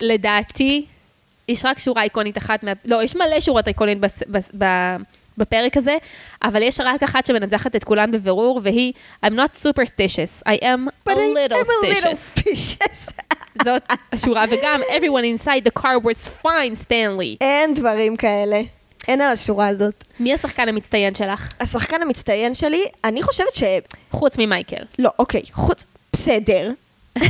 לדעתי, יש רק שורה איקונית אחת, מה... לא, יש מלא שורות איקונית בס... בס... ב... בפרק הזה, אבל יש רק אחת שמנצחת את כולן בבירור, והיא I'm not superstitious, I am a little am a little stitious. *laughs* זאת השורה, וגם everyone inside the car was fine, סטנלי. אין דברים כאלה. אין על השורה הזאת. מי השחקן המצטיין שלך? השחקן המצטיין שלי, אני חושבת ש... חוץ ממייקל. לא, אוקיי, חוץ... בסדר. um,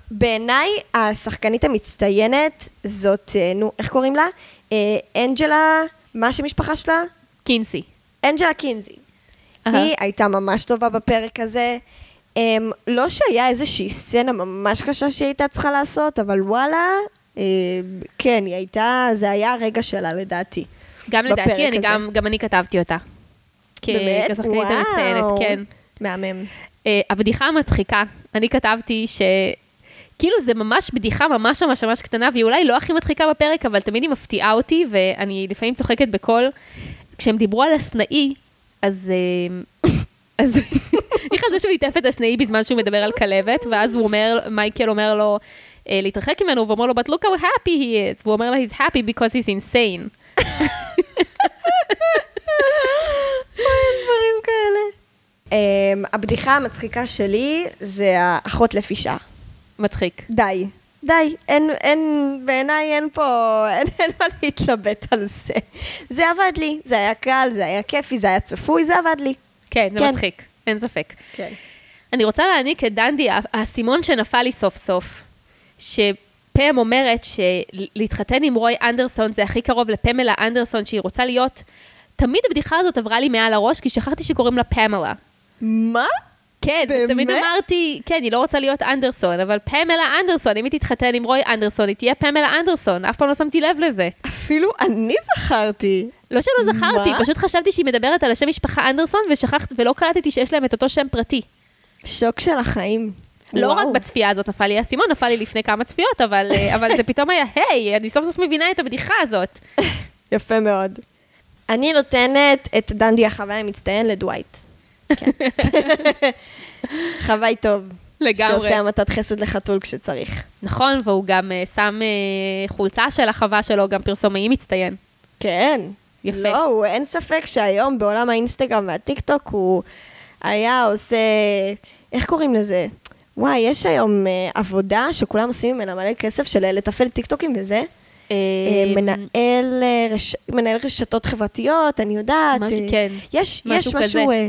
*laughs* בעיניי, השחקנית המצטיינת זאת, אה, נו, איך קוראים לה? אה, אנג'לה, מה שמשפחה שלה? קינסי. אנג'לה קינזי. אהה. היא הייתה ממש טובה בפרק הזה. Um, לא שהיה איזושהי סצנה ממש קשה שהיא הייתה צריכה לעשות, אבל וואלה, uh, כן, היא הייתה, זה היה הרגע שלה לדעתי. גם לדעתי, אני. גם, גם אני כתבתי אותה. כ- באמת? כשחקנית המצטיינת. כן. מהמם. אה, הבדיחה המצחיקה, אני כתבתי ש... כאילו זה ממש בדיחה ממש ממש ממש קטנה, והיא אולי לא הכי מצחיקה בפרק, אבל תמיד היא מפתיעה אותי, ואני לפעמים צוחקת בקול. כשהם דיברו על הסנאי, אז... אה, *coughs* אז היא חשבה שהוא ליטף את הסנאי בזמן שהוא מדבר על כלבת, ואז הוא אומר, מייקל אומר לו אה, להתרחק ממנו, והוא אומר לו, but look how happy he is, והוא אומר לה, he's happy because he's insane. אין דברים כאלה. Um, הבדיחה המצחיקה שלי זה האחות לפישה. מצחיק. די. די, אין, אין, בעיניי אין פה, *laughs* אין, אין מה להתלבט על זה. זה עבד לי, זה היה קל, זה היה כיפי, זה היה צפוי, זה עבד לי. כן, זה כן. מצחיק, אין ספק. כן. אני רוצה להעניק את דנדי, האסימון שנפל לי סוף סוף, שפם אומרת שלהתחתן עם רוי אנדרסון זה הכי קרוב לפמלה אנדרסון שהיא רוצה להיות, תמיד הבדיחה הזאת עברה לי מעל הראש, כי שכחתי שקוראים לה פמלה. מה? כן, באמת? תמיד אמרתי, כן, היא לא רוצה להיות אנדרסון, אבל פמלה אנדרסון, אם היא תתחתן עם רוי אנדרסון, היא תהיה פמלה אנדרסון, אף פעם לא שמתי לב לזה. אפילו אני זכרתי. לא שלא זכרתי, מה? פשוט חשבתי שהיא מדברת על השם משפחה אנדרסון, ושכחת, ולא קלטתי שיש להם את אותו שם פרטי. שוק של החיים. לא וואו. רק בצפייה הזאת נפל לי האסימון, נפל לי לפני כמה צפיות, אבל, אה, *laughs* אבל זה פתאום היה, היי, אני סוף סוף מבינה את הבדיחה הזאת. *laughs* יפה מאוד. אני נותנת את דנדי החוואי המצטיין לדווייט. כן. חוואי טוב. לגמרי. שעושה המתת חסד לחתול כשצריך. נכון, והוא גם אה, שם אה, חולצה של החווה שלו, גם פרסומאי מצטיין. כן. יפה. לא, הוא, אין ספק שהיום בעולם האינסטגרם והטיקטוק הוא היה עושה, איך קוראים לזה? וואי, יש היום אה, עבודה שכולם עושים ממנה מלא כסף של לתפעל טיקטוקים וזה. מנהל, רש... מנהל רשתות חברתיות, אני יודעת. כן, יש, משהו יש משהו, כזה.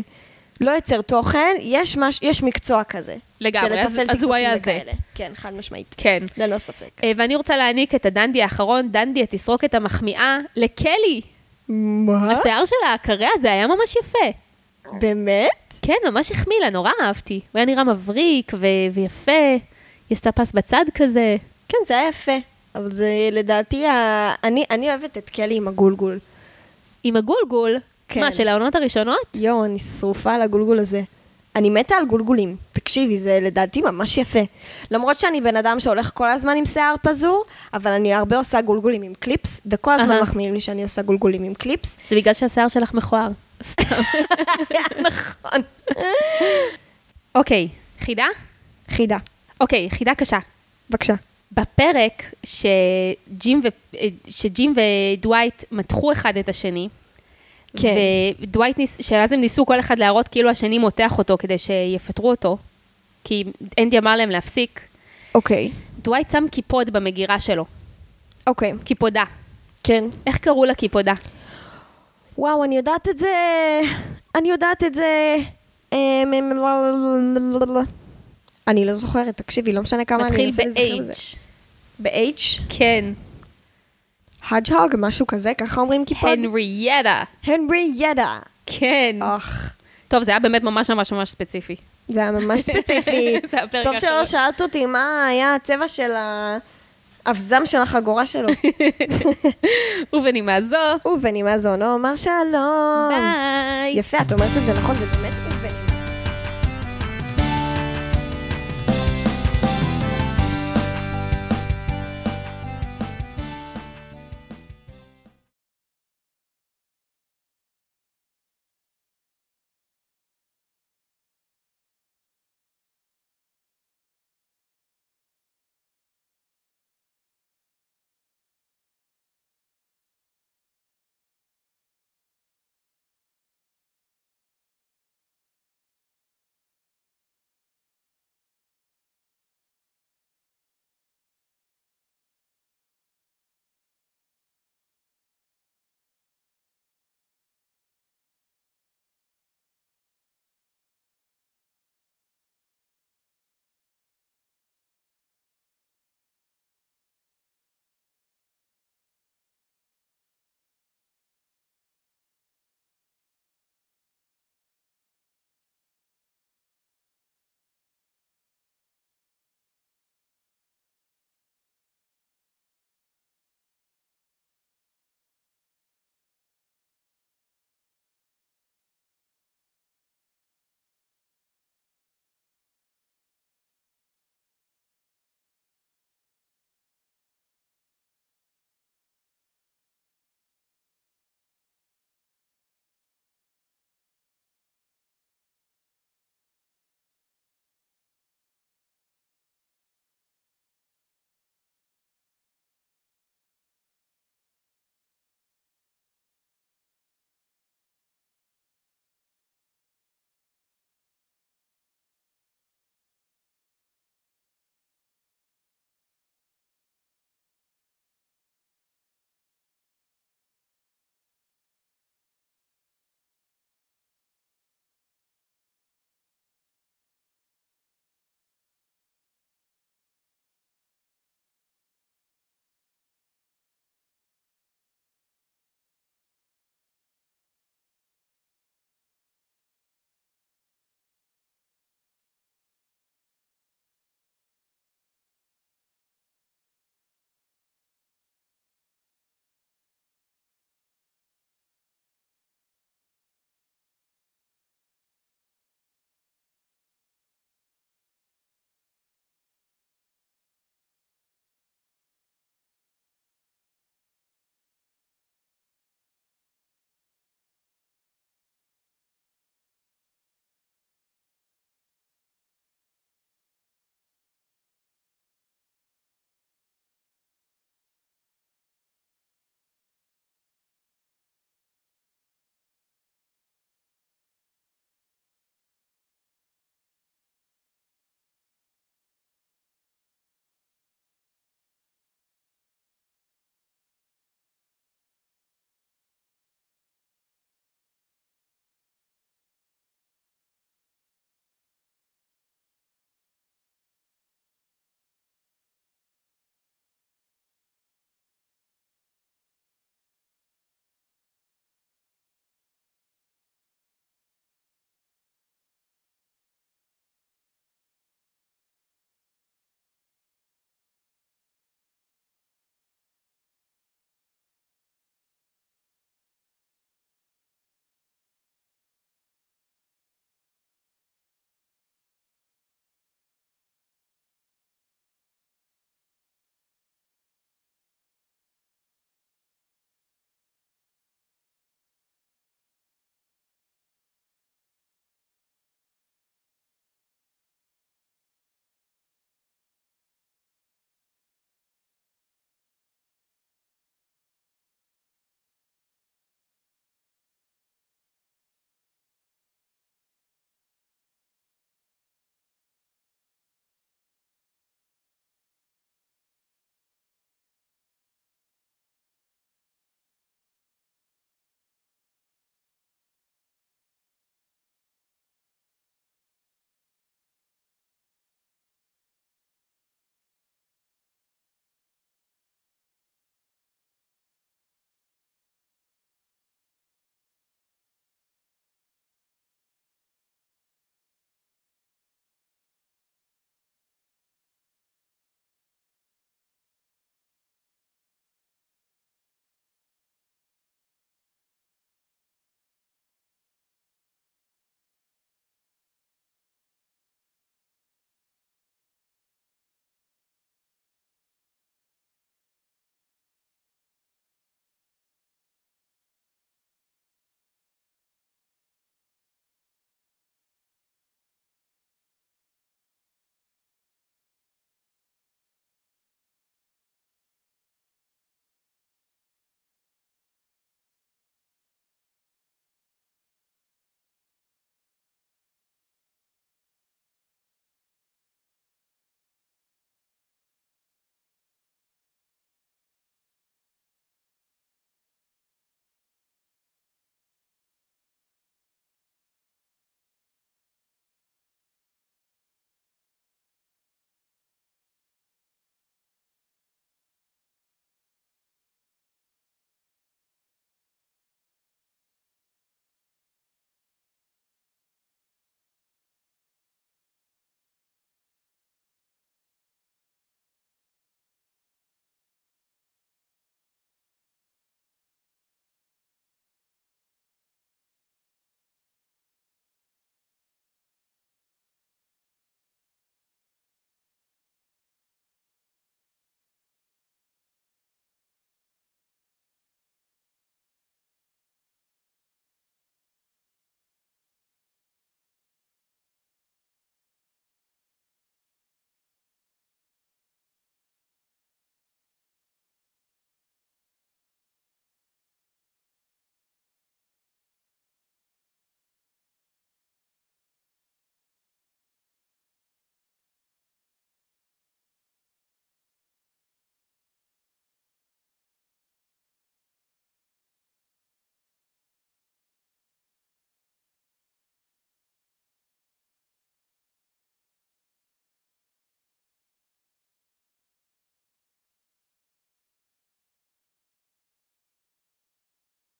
לא יוצר תוכן, יש, מש, יש מקצוע כזה. לגמרי, אז- אז הוא היה זה. וכאלה. כן, חד משמעית. כן. ללא ספק. אה, ואני רוצה להעניק את הדנדי האחרון, דנדי התסרוקת המחמיאה, לקלי. מה? השיער שלה, הקרע הזה היה ממש יפה. באמת? כן, ממש החמיא לה, נורא אהבתי. הוא היה נראה מבריק ו- ויפה, היא עשתה פס בצד כזה. כן, זה היה יפה. אבל זה לדעתי, ה... אני, אני אוהבת את קלי עם הגולגול. עם הגולגול, כן. מה, של העונות הראשונות? יואו, אני שרופה על הגולגול הזה. אני מתה על גולגולים. תקשיבי, זה לדעתי ממש יפה. למרות שאני בן אדם שהולך כל הזמן עם שיער פזור, אבל אני הרבה עושה גולגולים עם קליפס, וכל הזמן אהה. מחמיאים לי שאני עושה גולגולים עם קליפס. זה בגלל שהשיער שלך מכוער. סתם. *laughs* נכון. אוקיי, חידה? חידה, אוקיי, חידה קשה. בבקשה. בפרק שג'ים, ו... שג'ים ודווייט מתחו אחד את השני, כן. ודווייט ניס... שאז הם ניסו כל אחד להראות כאילו השני מותח אותו כדי שיפטרו אותו, כי אנדי אמר להם להפסיק, אוקיי. דווייט שם קיפוד במגירה שלו, אוקיי. קיפודה. כן. איך קראו לקיפודה? וואו, אני יודעת את זה... אני יודעת את זה... אמ, אמ, אני לא זוכרת, תקשיבי, לא משנה כמה אני מתחיל לזכר את זה. ב-H. ב-H? כן, האג'הוג, משהו כזה, ככה אומרים קיפוד? הנרייטה. הנרי ידע. כן, אוח. טוב, זה היה באמת ממש ממש ממש ספציפי. זה היה ממש ספציפי. *laughs* זה הפרק טוב שלא. שאלת אותי מה היה הצבע של האבזם של החגורה שלו. *laughs* ובנימה זו, ובנימה זו נאמר שלום. ביי. יפה, את אומרת את זה נכון, זה באמת